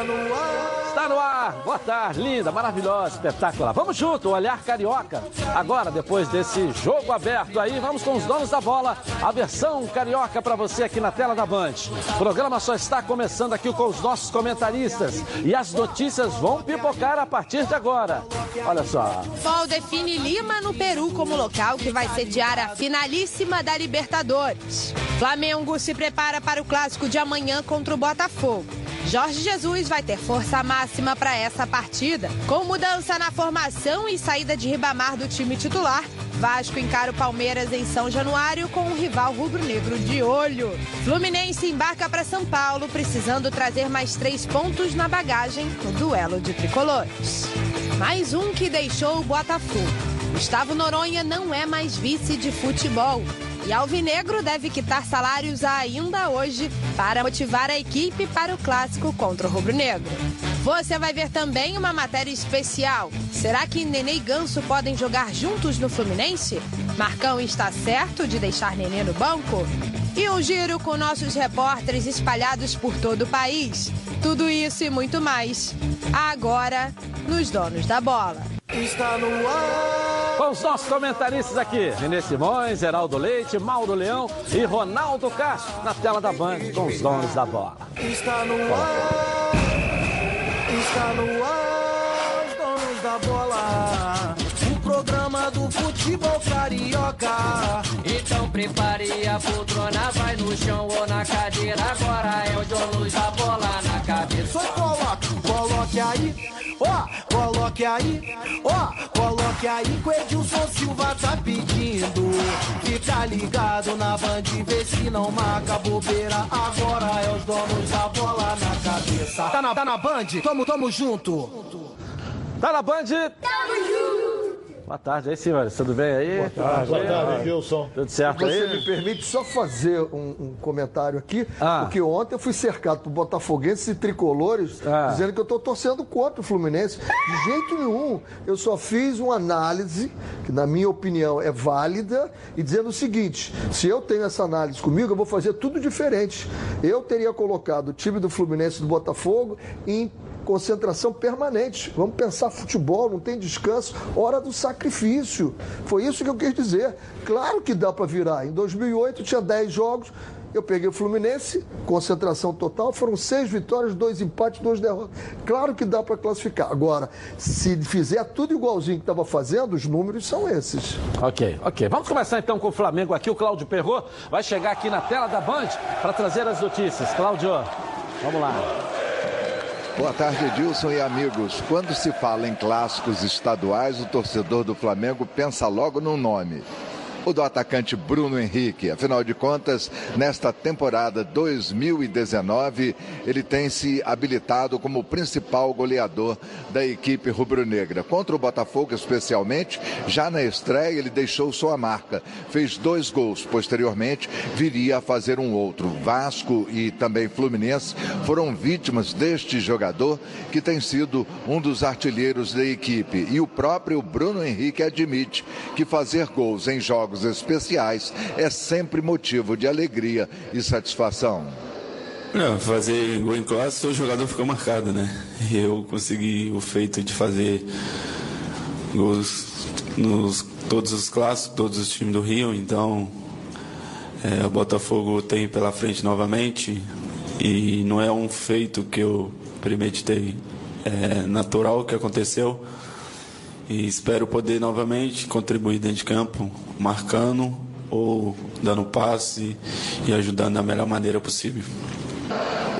Está no ar. Está no ar. Boa tarde, linda, maravilhosa, espetacular. Vamos junto, olhar carioca. Agora, depois desse jogo aberto aí, vamos com os donos da bola. A versão carioca para você aqui na tela da Band. O programa só está começando aqui com os nossos comentaristas e as notícias vão pipocar a partir de agora. Olha só. FOL define Lima no Peru como local que vai sediar a finalíssima da Libertadores. Flamengo se prepara para o clássico de amanhã contra o Botafogo. Jorge Jesus vai ter força máxima para essa partida. Com mudança na formação e saída de Ribamar do time titular, Vasco encara o Palmeiras em São Januário com um rival rubro-negro de olho. Fluminense embarca para São Paulo, precisando trazer mais três pontos na bagagem no duelo de tricolores. Mais um que deixou o Botafogo. Gustavo Noronha não é mais vice de futebol. E Alvinegro deve quitar salários ainda hoje para motivar a equipe para o clássico contra o Rubro Negro. Você vai ver também uma matéria especial. Será que Nenê e Ganso podem jogar juntos no Fluminense? Marcão está certo de deixar Nenê no banco? E um giro com nossos repórteres espalhados por todo o país. Tudo isso e muito mais. Agora, nos Donos da Bola. Está no ar. Com os nossos comentaristas aqui, Renê Simões, Heraldo Leite, Mauro Leão e Ronaldo Castro, na tela da Band, com os donos da bola. Está no ar. Está no ar. Os donos da bola. O programa do futebol carioca. Então prepare a poltrona, vai no chão ou na cadeira. Agora é o dono da bola na cabeça. Coloque, coloque aí. Ó, coloque aí, ó, coloque aí que o Edilson Silva tá pedindo. Fica ligado na band, vê se não marca bobeira. Agora é os donos da bola na cabeça. Tá na, tá na band? Tamo, tamo junto. Tá na Band? Boa tarde aí, senhores. Tudo bem aí? Boa tarde, boa tarde, Wilson. Tudo certo Você aí? me permite só fazer um, um comentário aqui, Ah. porque ontem eu fui cercado por botafoguenses e tricolores Ah. dizendo que eu estou torcendo contra o Fluminense. De jeito nenhum. Eu só fiz uma análise, que na minha opinião é válida, e dizendo o seguinte: se eu tenho essa análise comigo, eu vou fazer tudo diferente. Eu teria colocado o time do Fluminense e do Botafogo em concentração permanente. Vamos pensar futebol, não tem descanso, hora do sacrifício. Foi isso que eu quis dizer. Claro que dá para virar. Em 2008 tinha 10 jogos. Eu peguei o Fluminense, concentração total, foram seis vitórias, dois empates, duas derrotas. Claro que dá para classificar. Agora, se fizer tudo igualzinho que estava fazendo, os números são esses. Ok, ok. Vamos começar então com o Flamengo aqui. O Cláudio Perrot vai chegar aqui na tela da Band para trazer as notícias. Cláudio, vamos lá. Boa tarde, Edilson e amigos. Quando se fala em clássicos estaduais, o torcedor do Flamengo pensa logo no nome. O do atacante Bruno Henrique. Afinal de contas, nesta temporada 2019, ele tem se habilitado como principal goleador da equipe rubro-negra. Contra o Botafogo, especialmente, já na estreia, ele deixou sua marca. Fez dois gols. Posteriormente, viria a fazer um outro. Vasco e também Fluminense foram vítimas deste jogador, que tem sido um dos artilheiros da equipe. E o próprio Bruno Henrique admite que fazer gols em jogos especiais é sempre motivo de alegria e satisfação. Não, fazer gol em clássico, o jogador fica marcado, né? Eu consegui o feito de fazer gols nos todos os clássicos, todos os times do Rio, então é, o Botafogo tem pela frente novamente e não é um feito que eu premeditei, é natural que aconteceu e espero poder novamente contribuir dentro de campo, marcando ou dando passe e ajudando da melhor maneira possível.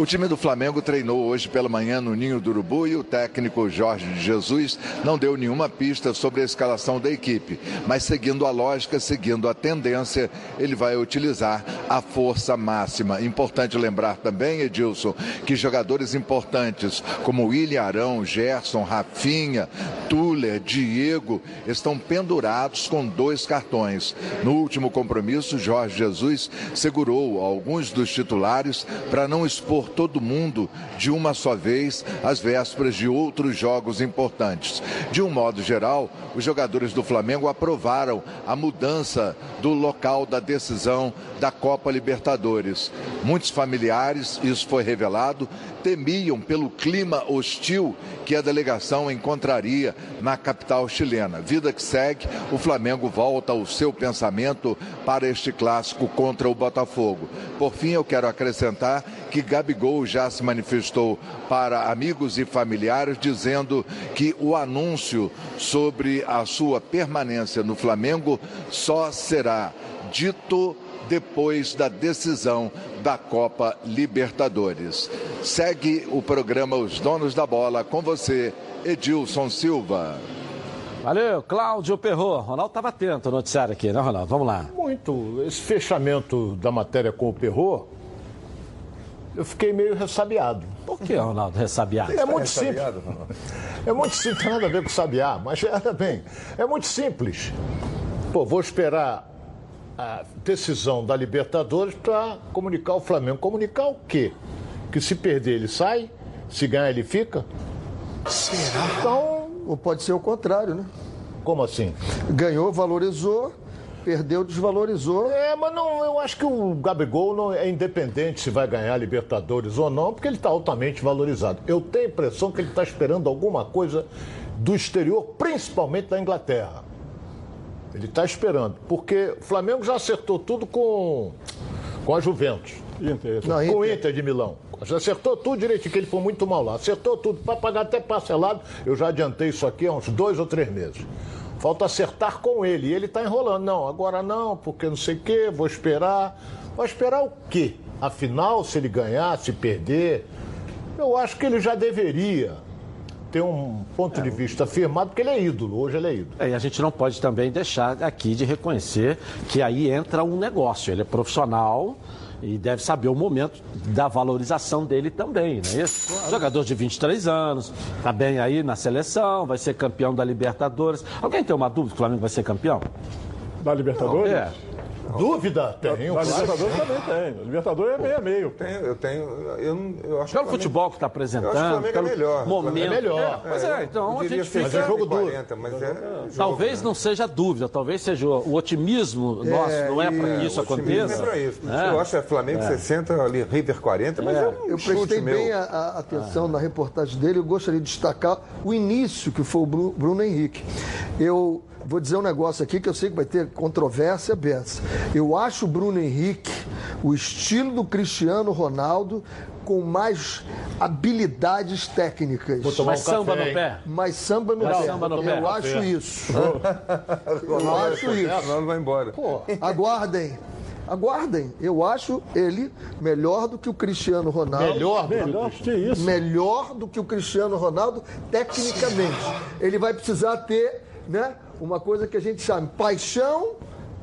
O time do Flamengo treinou hoje pela manhã no Ninho do Urubu e o técnico Jorge Jesus não deu nenhuma pista sobre a escalação da equipe. Mas seguindo a lógica, seguindo a tendência, ele vai utilizar a força máxima. Importante lembrar também, Edilson, que jogadores importantes como William Arão, Gerson, Rafinha, Tuller, Diego estão pendurados com dois cartões. No último compromisso, Jorge Jesus segurou alguns dos titulares para não expor todo mundo de uma só vez às vésperas de outros jogos importantes. De um modo geral, os jogadores do Flamengo aprovaram a mudança do local da decisão da Copa Libertadores. Muitos familiares, isso foi revelado, temiam pelo clima hostil que a delegação encontraria na capital chilena. Vida que segue, o Flamengo volta o seu pensamento para este clássico contra o Botafogo. Por fim, eu quero acrescentar que Gabigol já se manifestou para amigos e familiares dizendo que o anúncio sobre a sua permanência no Flamengo só será dito depois da decisão da Copa Libertadores. Segue o programa Os Donos da Bola com você, Edilson Silva. Valeu, Cláudio Perro. Ronaldo estava atento ao noticiário aqui, né, Ronaldo? Vamos lá. Muito. Esse fechamento da matéria com o Perro, eu fiquei meio ressabiado. Por que, Ronaldo, ressabiado? É muito simples. É muito simples, não tem nada a ver com sabiá, mas olha bem, é muito simples. Pô, vou esperar a decisão da Libertadores para comunicar o Flamengo. Comunicar o quê? Que se perder ele sai, se ganhar ele fica? Será? Então, ou pode ser o contrário, né? Como assim? Ganhou, valorizou, perdeu, desvalorizou. É, mas não, eu acho que o Gabigol não é independente se vai ganhar Libertadores ou não, porque ele está altamente valorizado. Eu tenho a impressão que ele está esperando alguma coisa do exterior, principalmente da Inglaterra. Ele está esperando, porque o Flamengo já acertou tudo com, com a Juventus. Inter. Não, com o Inter de Milão. Já acertou tudo direitinho, que ele foi muito mal lá. Acertou tudo, para pagar até parcelado. Eu já adiantei isso aqui há uns dois ou três meses. Falta acertar com ele. E ele está enrolando. Não, agora não, porque não sei o quê, vou esperar. Vai esperar o quê? Afinal, se ele ganhar, se perder, eu acho que ele já deveria ter um ponto de vista firmado, porque ele é ídolo, hoje ele é ídolo. É, e a gente não pode também deixar aqui de reconhecer que aí entra um negócio. Ele é profissional e deve saber o momento da valorização dele também, não é isso? Jogador de 23 anos, está bem aí na seleção, vai ser campeão da Libertadores. Alguém tem uma dúvida que o Flamengo vai ser campeão? Da Libertadores? É. Dúvida? Tenho. Na. Libertadores também tem. Libertadores é meio a meio. Tenho, eu tenho. Eu, não- eu acho Pelo que o Flamengo- futebol que está Eu acho que o apresentando, Flamengo é melhor. momento. É melhor. Pois é, então a gente fica... 60 é jogo duro. 40, mas é jogo, Talvez né? não seja dúvida, talvez seja o otimismo nosso, não é para que isso o otimismo aconteça. É pra isso. É. Eu acho que é Flamengo 60, ali River 40, mas é, um Eu prestei meu. bem a, a atenção na reportagem dele. Eu gostaria de destacar o início, que foi o Bru- Bruno Henrique. Eu vou dizer um negócio aqui que eu sei que vai ter controvérsia beça. Eu acho o Bruno Henrique o estilo do Cristiano Ronaldo com mais habilidades técnicas. Vou tomar Mas um samba café, no pé. Mais samba no Mais pé. samba no eu pé. acho isso. eu acho isso. Ronaldo vai embora. Pô, aguardem. Aguardem. Eu acho ele melhor do que o Cristiano Ronaldo. Melhor do que Melhor que isso. melhor do que o Cristiano Ronaldo tecnicamente. Ele vai precisar ter, né, uma coisa que a gente chama paixão,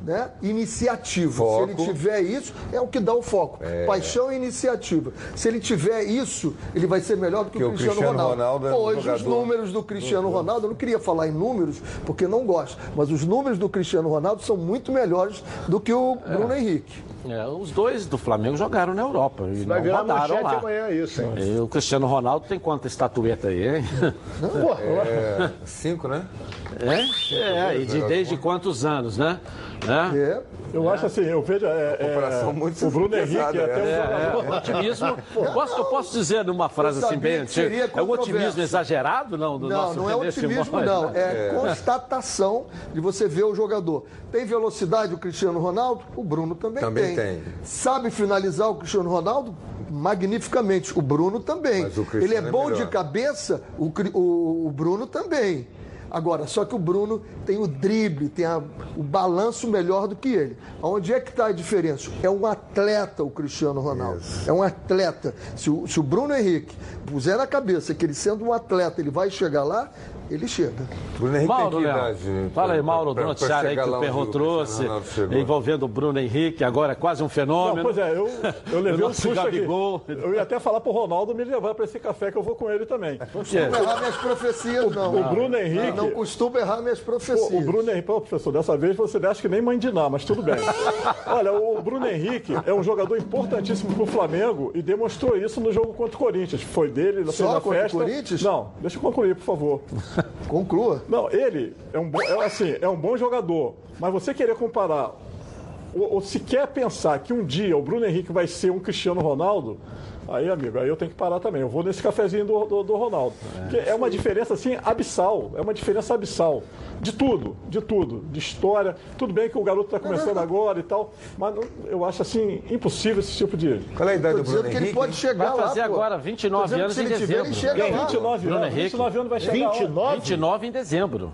né, iniciativa. Foco. Se ele tiver isso, é o que dá o foco. Paixão e iniciativa. Se ele tiver isso, ele vai ser melhor do que, Que o o Cristiano, Cristiano Ronaldo. Ronaldo é Hoje os jogador- números do Cristiano Ronaldo, eu não queria falar em números porque não gosto, mas os números do Cristiano Ronaldo são muito melhores do que o Bruno Henrique. É, os dois do Flamengo jogaram na Europa e Vai não virar rodaram lá. amanhã isso, hein? E o Cristiano Ronaldo tem quanta estatueta aí, hein? É, cinco, né? É, é e de, desde quantos anos, né? Né? É. Eu acho assim, eu vejo. É, é, comparação muito o Bruno Henrique pesada, é até um é. É, otimismo. Posso, eu posso dizer numa frase assim bem antiga? É um otimismo exagerado, não? Do Não, nosso não é otimismo, não. né? É, constatação de você ver o jogador. Tem velocidade o Cristiano Ronaldo? O Bruno também, Também tem. tem. Sabe finalizar o Cristiano Ronaldo? Magnificamente. O Bruno também. Mas o Ele é é bom melhor. de cabeça, o, o- o Bruno também. Agora, só que o Bruno tem o drible, tem a- o balanço melhor do que ele. Onde é que está a diferença? É um atleta o Cristiano Ronaldo. É um atleta. Se o, se o Bruno Henrique puser na cabeça que ele sendo um atleta, ele vai chegar lá, ele chega. Bruno Henrique Mauro, tem idade Fala aí, Mauro, pra- do noticiário aí que o Perro trouxe, envolvendo o Bruno Henrique, agora é quase um fenômeno. Não, pois é, eu, eu levei O um susto aqui. Gabigol. Eu ia até falar pro Ronaldo me levar para esse café que eu vou com ele também. Quê? Não errar minhas profecias, não. O Bruno Henrique. Não costumo errar minhas profecias. O, o Bruno Henrique, pô, professor, dessa vez você acha que nem mãe de Ná, mas tudo bem. Olha, o Bruno Henrique é um jogador importantíssimo pro Flamengo e demonstrou isso no jogo contra o Corinthians. Foi dele, ele Só contra o festa. Corinthians? Não, deixa eu concluir, por favor. Conclua. Não, ele é um bom, é, assim, é um bom jogador, mas você querer comparar ou, ou se quer pensar que um dia o Bruno Henrique vai ser um Cristiano Ronaldo, aí, amigo, aí eu tenho que parar também. Eu vou nesse cafezinho do, do, do Ronaldo. Porque é uma diferença, assim, abissal. É uma diferença abissal. De tudo, de tudo. De história. Tudo bem que o garoto está começando agora e tal, mas não- eu acho, assim, impossível esse tipo de... Qual é a idade do Bruno dizendo que ele Henrique? pode chegar Vai lá. fazer pô. agora 29 Tô dizendo anos em se ele tiver, dezembro. ele chega lá. 29 Bruno anos. Henrique. 29 anos vai chegar lá. 29? 29 em dezembro.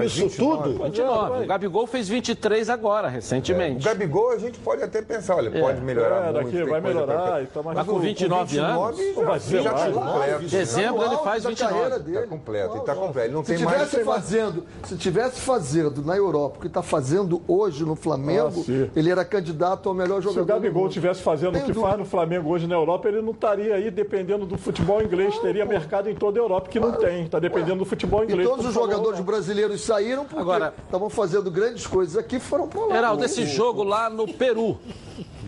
Faz Isso 29. tudo? 29. vai. O Gabigol fez 23 agora, O recentemente. Gabigol a gente pode até pensar, olha, pode melhorar É, muito. daqui tem vai melhorar e tal, mas Mas com o- 29 anos, 29 Não vai ser já tá completo. dezembro ele faz da 29. carreira dele. Tá completo, ele tá completo. Ele não Se tem mais. tivesse fazendo, se tivesse fazendo na Europa o que está fazendo hoje no Flamengo, Ah, ele era candidato ao melhor Se o jogador. Gabigol estivesse fazendo o Tenho que dúvida. faz no Flamengo hoje na Europa, ele não estaria aí dependendo do futebol inglês, teria mercado em toda a Europa, que não tem. Está dependendo do futebol E inglês. todos os jogadores né? brasileiros saíram porque Agora- estavam fazendo grandes coisas aqui foram para lá. Geraldo, esse jogo lá no Peru.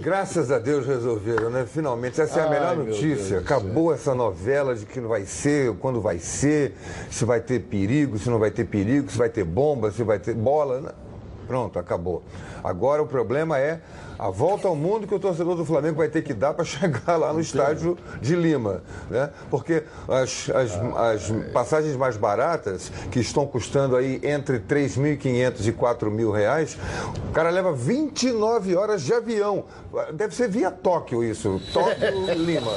Graças a Deus resolveram, né? Finalmente, essa é a melhor notícia. Acabou essa novela de que não vai ser, quando vai ser, se vai ter perigo, se não vai ter perigo, se vai ter bomba, se vai ter bola. né? Pronto, acabou. Agora o problema é a volta ao mundo que o torcedor do Flamengo vai ter que dar para chegar lá no estádio de Lima. Né? Porque as, as, as passagens mais baratas, que estão custando aí entre 3.500 e 4 mil reais, o cara leva 29 horas de avião. Deve ser via Tóquio isso. Tóquio, Lima.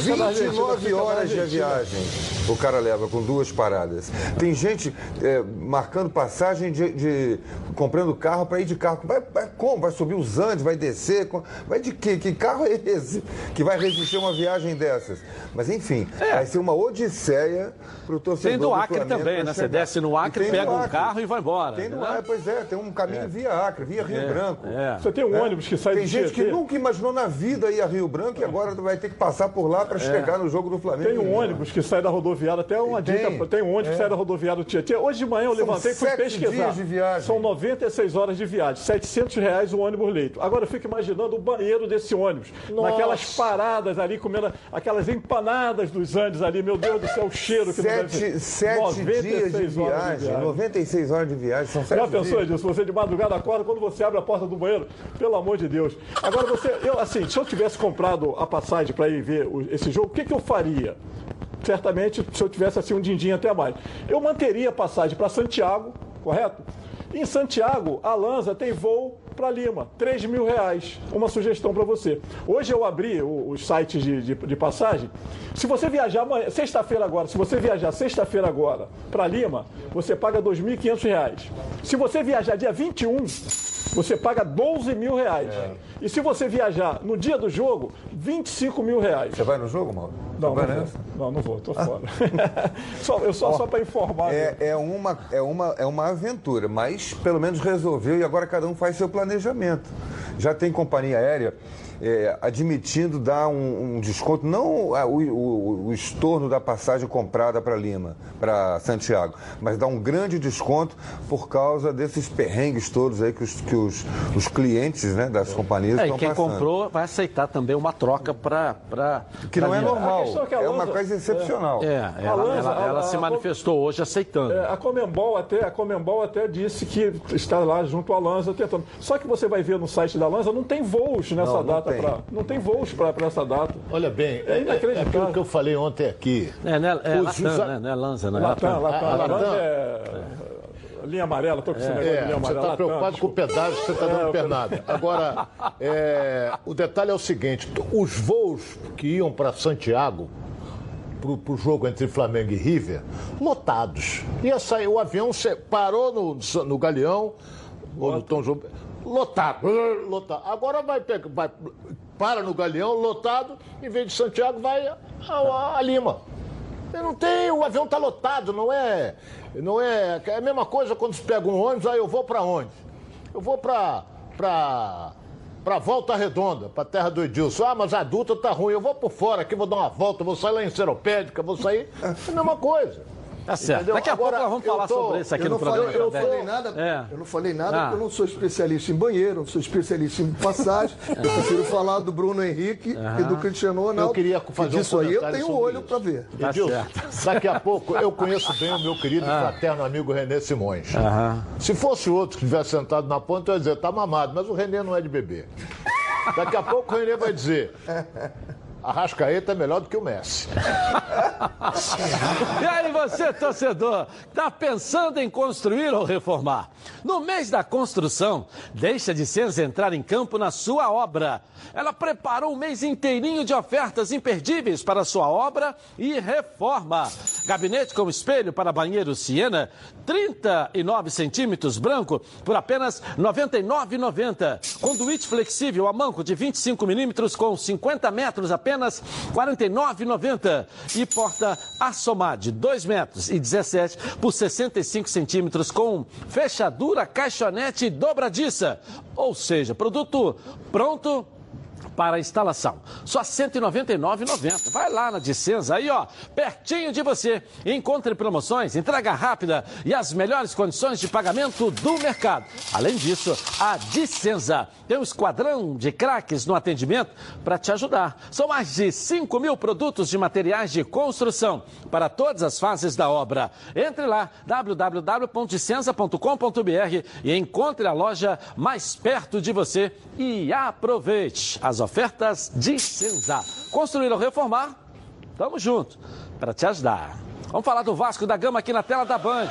29 horas de viagem o cara leva com duas paradas. Tem gente é, marcando passagem de, de- comprando carro para ir de carro. Vai, vai como? Vai subir os Andes, vai descer? Com- Vai de quê? Que carro é esse que vai resistir a uma viagem dessas? Mas enfim, vai ser uma odisseia para o torcedor. Tem do Acre Flamengo também, né? Você desce no Acre, tem pega do um Acre. carro e vai embora. Tem no né? Acre, pois é, tem um caminho via Acre, via Rio Branco. É. Você tem um né? ônibus que sai Tem do gente que nunca imaginou na vida ir a Rio Branco e agora vai ter que passar por lá para chegar no jogo do Flamengo. Tem um ônibus que sai da rodoviária, até uma Tem, dica, tem um ônibus que sai da rodoviária do Tietê. Hoje de manhã eu São levantei e fui sete pesquisar. dias de viagem. São 96 horas de viagem, 700 reais o ônibus leito. Agora eu fico imaginando o banheiro desse ônibus, Nossa. naquelas paradas ali, comendo aquelas empanadas dos Andes ali, meu Deus do céu, o cheiro que não deve Sete, ser. sete dias de 96 horas viagem, 96 horas de viagem, são sete Já pensou dias. Você de madrugada acorda, quando você abre a porta do banheiro, pelo amor de Deus. Agora você, eu assim, se eu tivesse comprado a passagem para ir ver esse jogo, o que, que eu faria? Certamente, se eu tivesse assim um din-din até mais. Eu manteria a passagem para Santiago, correto? Em Santiago, a Lanza tem voo para Lima, 3 mil reais. Uma sugestão para você. Hoje eu abri o- os sites de, de- de passagem. Se você viajar amanhã, sexta-feira agora, se você viajar sexta-feira agora para Lima, você paga 2.500 reais. Se você viajar dia 21, você paga 12 mil reais. E se você viajar no dia do jogo, 25 mil reais. Você vai no jogo, Mauro? Não, não nessa? Não, não vou, tô fora. só, eu só, só para informar. É, é, uma, é, uma, é uma aventura, mas pelo menos resolveu e agora cada um faz seu planejamento. Já tem companhia aérea é, admitindo dar um, um desconto, não a- o, o- o estorno da passagem comprada para Lima, para Santiago, mas dar um grande desconto por causa desses perrengues todos aí que os, que os, os clientes né, das companhias É, e estão quem passando. comprou vai aceitar também uma troca para. Que não é normal, é que a é uma Lanza- coisa excepcional. É, ela, Lanza, ela- ela a- se a- manifestou hoje aceitando. É, a Comembol até, a Comembol até disse que está lá junto à Lanza tentando. Só que você vai ver no site da Lanza, não tem voos nessa Não, não data para não tem voos para essa data. Olha bem, É é, é inacreditável. aquilo que eu falei ontem aqui. É, né? É Latam, os- né? Não é Lanza, né? Latam, Latam, a- a Latam Latam- é linha amarela, tô com esse negócio de É, linha você amarela. está Latam, preocupado com o pedágio, você está É, dando eu- pernada. Agora, é, o detalhe é o seguinte: os voos que iam para Santiago, para o jogo entre Flamengo e River, lotados. Ia sair, o avião parou no, no Galeão, ou no Tom João. Lotado, lotado. Agora vai, pegar- vai para no Galeão, lotado, em vez de Santiago, vai a, a- a Lima. Não tenho, o avião tá lotado, não é. Não é. É a mesma coisa quando você pega um ônibus, aí eu vou para onde? Eu vou para para para Volta Redonda, para terra do Edilson. Ah, mas a adulta tá ruim. Eu vou por fora aqui, vou dar uma volta, vou sair lá em Seropédica, vou sair. É a mesma coisa. Tá certo. Entendeu? Daqui a Agora, pouco nós vamos falar tô, sobre isso aqui no falei, programa. Eu, falei nada, é. eu não falei nada ah. porque eu não sou especialista em banheiro, não sou especialista em passagem. eu prefiro falar do Bruno Henrique e do Cristiano Ronaldo. Eu queria fazer isso um aí eu tenho olho para ver. Tá Edilson, daqui a pouco eu conheço bem o meu querido e ah. fraterno amigo Renê Simões. Se fosse outro que estivesse sentado na ponta, eu ia dizer, tá mamado, mas o Renê não é de bebê. Daqui a pouco o Renê vai dizer. Arrascaeta é melhor do que o Messi. e aí você, torcedor, tá pensando em construir ou reformar? No mês da construção, deixa de Senza entrar em campo na sua obra. Ela preparou um mês inteirinho de ofertas imperdíveis para sua obra e reforma. Gabinete com espelho para banheiro Siena, 39 centímetros branco por apenas R$ 99,90. Conduíte flexível a manco de 25 milímetros com 50 metros apenas R$ 49,90. E porta Assomar de 2 metros e 17 por 65 centímetros com fechadura caixonete dobradiça. Ou seja, produto pronto para a instalação. Só R$ 199,90. Vai lá na Dicenza, aí ó, pertinho de você. Encontre promoções, entrega rápida e as melhores condições de pagamento do mercado. Além disso, a Dicenza tem um esquadrão de craques no atendimento para te ajudar. São mais de 5 mil produtos de materiais de construção para todas as fases da obra. Entre lá, www.dicenza.com.br e encontre a loja mais perto de você e aproveite as ofertas ofertas de Senza. Construir ou reformar? Tamo junto para te ajudar. Vamos falar do Vasco da Gama aqui na tela da Band.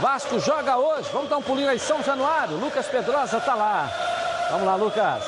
Vasco joga hoje. Vamos dar um pulinho aí, São Januário. Lucas Pedrosa tá lá. Vamos lá, Lucas.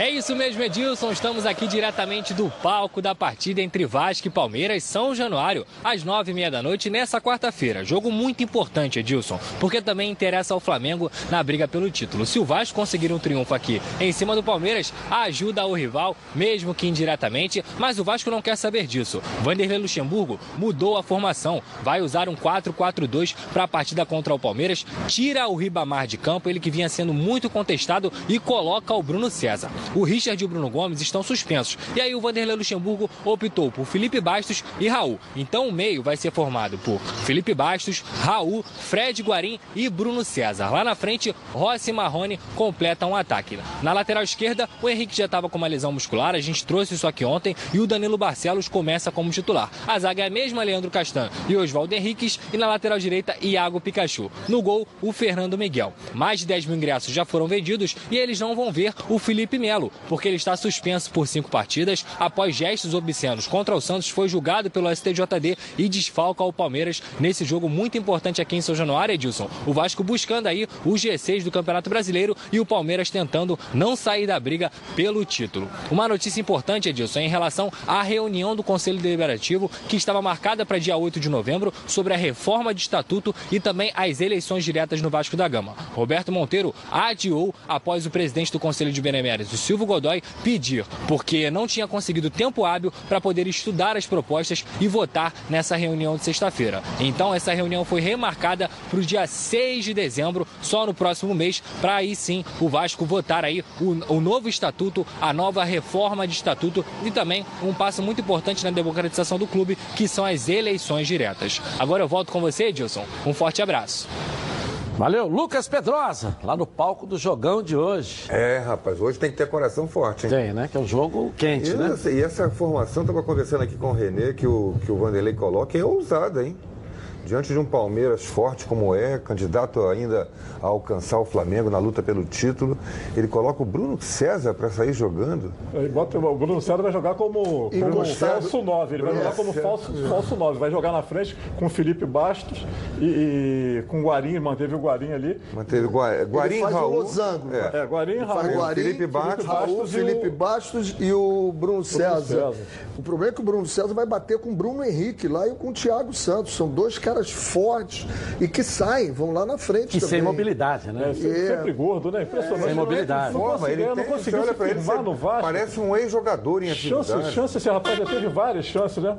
É isso mesmo, Edilson. Estamos aqui diretamente do palco da partida entre Vasco e Palmeiras, São Januário, às nove e meia da noite, nessa quarta-feira. Jogo muito importante, Edilson, porque também interessa ao Flamengo na briga pelo título. Se o Vasco conseguir um triunfo aqui em cima do Palmeiras, ajuda o rival, mesmo que indiretamente, mas o Vasco não quer saber disso. Vanderlei Luxemburgo mudou a formação, vai usar um 4-4-2 para a partida contra o Palmeiras, tira o Ribamar de campo, ele que vinha sendo muito contestado, e coloca o Bruno César o Richard e o Bruno Gomes estão suspensos. E aí o Vanderlei Luxemburgo optou por Felipe Bastos e Raul. Então o meio vai ser formado por Felipe Bastos, Raul, Fred Guarim e Bruno César. Lá na frente, Rossi e Marrone completam o ataque. Na lateral esquerda, o Henrique já estava com uma lesão muscular, a gente trouxe isso aqui ontem, e o Danilo Barcelos começa como titular. A zaga é a mesma, Leandro Castan e Oswaldo Henriques, e na lateral direita, Iago Pikachu. No gol, o Fernando Miguel. Mais de 10 mil ingressos já foram vendidos e eles não vão ver o Felipe Melo Melo, porque ele está suspenso por cinco partidas após gestos obscenos contra o Santos, foi julgado pelo STJD e desfalca o Palmeiras nesse jogo muito importante aqui em São Januário, Edilson. O Vasco buscando aí o G6 do Campeonato Brasileiro e o Palmeiras tentando não sair da briga pelo título. Uma notícia importante, Edilson, é em relação à reunião do Conselho Deliberativo que estava marcada para dia 8 de novembro sobre a reforma de estatuto e também as eleições diretas no Vasco da Gama. Roberto Monteiro adiou após o presidente do Conselho de Beneméritos, Silvio Godoy pedir, porque não tinha conseguido tempo hábil para poder estudar as propostas e votar nessa reunião de sexta-feira. Então, essa reunião foi remarcada para o dia 6 de dezembro, só no próximo mês, para aí sim o Vasco votar aí o, o novo estatuto, a nova reforma de estatuto e também um passo muito importante na democratização do clube, que são as eleições diretas. Agora eu volto com você, Edilson. Um forte abraço. Valeu, Lucas Pedrosa, lá no palco do jogão de hoje. É, rapaz, hoje tem que ter coração forte, hein? Tem, né? Que é um jogo quente, e, né? E essa formação, estava conversando aqui com o Renê, que o, que o Vanderlei coloca, é ousada, hein? Diante de um Palmeiras forte como é, candidato ainda a alcançar o Flamengo na luta pelo título, ele coloca o Bruno César para sair jogando. Ele bota, o Bruno César vai jogar como, como falso 9, ele vai jogar como falso, falso 9, vai jogar na frente com o Felipe Bastos e, e com o Guarim, manteve o Guarim ali. Manteve o Guarim, Guarim Raul. O losango, é. é, Guarim, Raul. Guarim, Felipe Bastos, Raul, Felipe Bastos e o Bruno, César. Bruno César. O problema é que o Bruno César vai bater com o Bruno Henrique lá e com o Thiago Santos, são dois caras caras fortes e que saem, vão lá na frente E também. sem mobilidade, né? É, sempre, É. sempre gordo, né? Impressionante. Sem mobilidade. Não Forma, ele conseguiu, não tem, conseguiu se ele, no Vasco. parece um ex-jogador em atividade. chance, esse rapaz já teve várias chances, né?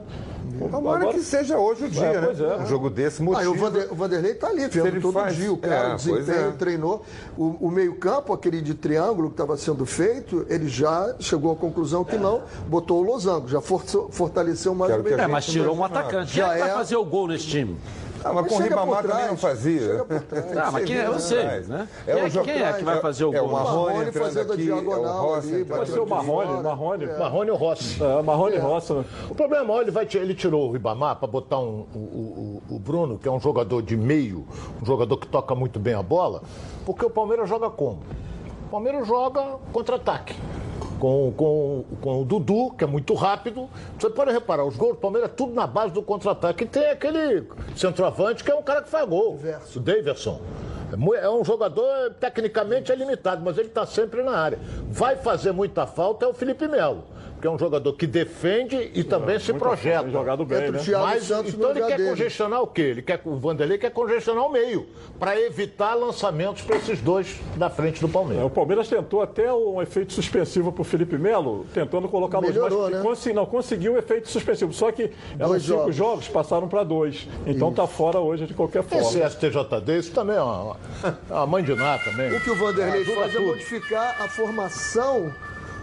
Tomara que seja hoje o dia, É, né? pois é. Um jogo desse Ah, motivo. o, Vander- o Vanderlei tá ali, vendo ele todo faz- dia. O cara, é, o desempenho, é. treinou. O, o meio-campo, aquele de triângulo que estava sendo feito, ele já chegou à conclusão que não, botou o losango, já forçou- fortaleceu mais Quero o meio É, mas tirou um atacante. Quem é Já que vai é- fazer o gol nesse time? Ah, mas Mas com o Ribamar também não fazia. Ah, mas quem é vocês, né? Quem é, quem é que vai fazer o É o gol? Marrone Marrone entrando fazendo a aqui, diagonal é o Rossi ali, entrando Vai ser o. Marrone, Marrone. Marrone ou Rossi. É, Marrone e né? O problema maior, ele, tirou o Ribamar para botar um- o, o- o- o Bruno, que é um jogador de meio, um jogador que toca muito bem a bola, porque o Palmeiras joga como? O Palmeiras joga contra-ataque. Com, com, com o Dudu, que é muito rápido. Você pode reparar, os gols do Palmeiras é tudo na base do contra-ataque. E tem aquele centroavante que é um cara que faz gol. O Daverson. É É um jogador, tecnicamente é limitado, mas ele está sempre na área. Vai fazer muita falta é o Felipe Melo, que é um jogador que defende e também se projeta. Jogado bem, Entra o né? Thiago Mas, Santos então ele quer dele. congestionar o quê? Ele quer, o Vanderlei quer congestionar o meio, para evitar lançamentos para esses dois da frente do É, Palmeiras. O Palmeiras tentou até um efeito suspensivo pro Felipe Melo, tentando colocar Melhorou, mas né? consi- não conseguiu o efeito suspensivo. Só que eram Dois cinco jogos. jogos, passaram para dois. Então tá fora hoje de qualquer forma. Esse STJD, isso também é uma, é uma mãe de nada também. O que o Vanderlei Ajuda faz é modificar a formação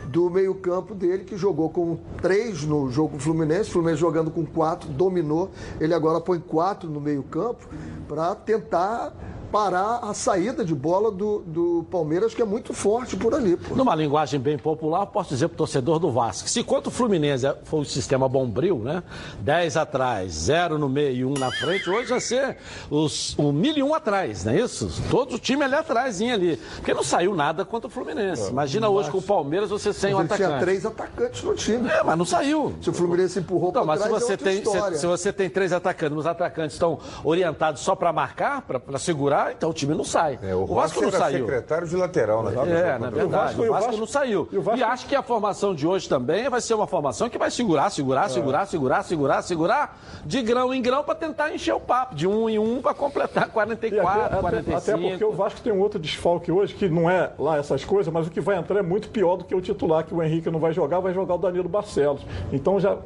do meio-campo dele, que jogou com três no jogo Fluminense, Fluminense jogando com quatro, dominou. Ele agora põe quatro no meio-campo para tentar parar a saída de bola do, do Palmeiras, que é muito forte por ali. Pô. Numa linguagem bem popular, posso dizer para o torcedor do Vasco, se quanto o Fluminense foi o sistema bombril, né? 10 atrás, 0 no meio e 1 na frente, hoje vai ser os, o mil e um atrás, não é isso? Todo o time ali atrás ali. Porque não saiu nada contra o Fluminense. Imagina hoje com o Palmeiras você sem um Mas ele tinha atacante. três atacantes no time. É, mas não saiu. Se o Fluminense empurrou Então, para mas se trás, você, é tem, se, se você tem três atacantes, os atacantes estão orientados só para marcar, para segurar, então o time não sai. É, o, o Vasco não saiu. secretário de lateral na É, na verdade. Vasco- O e o Vasco, Vasco- não saiu. e Vasco- E acho que a formação de hoje também vai ser uma formação que vai segurar, segurar, segurar, segurar, segurar, segurar, de grão em grão para tentar encher o papo, de um em um para completar E 44, até, até- 45. até porque o Vasco tem um outro desfalque hoje, que não é lá essas coisas, mas o que vai entrar é muito pior do que o titular, que o Henrique não vai jogar, vai jogar o Danilo Barcelos. Então já,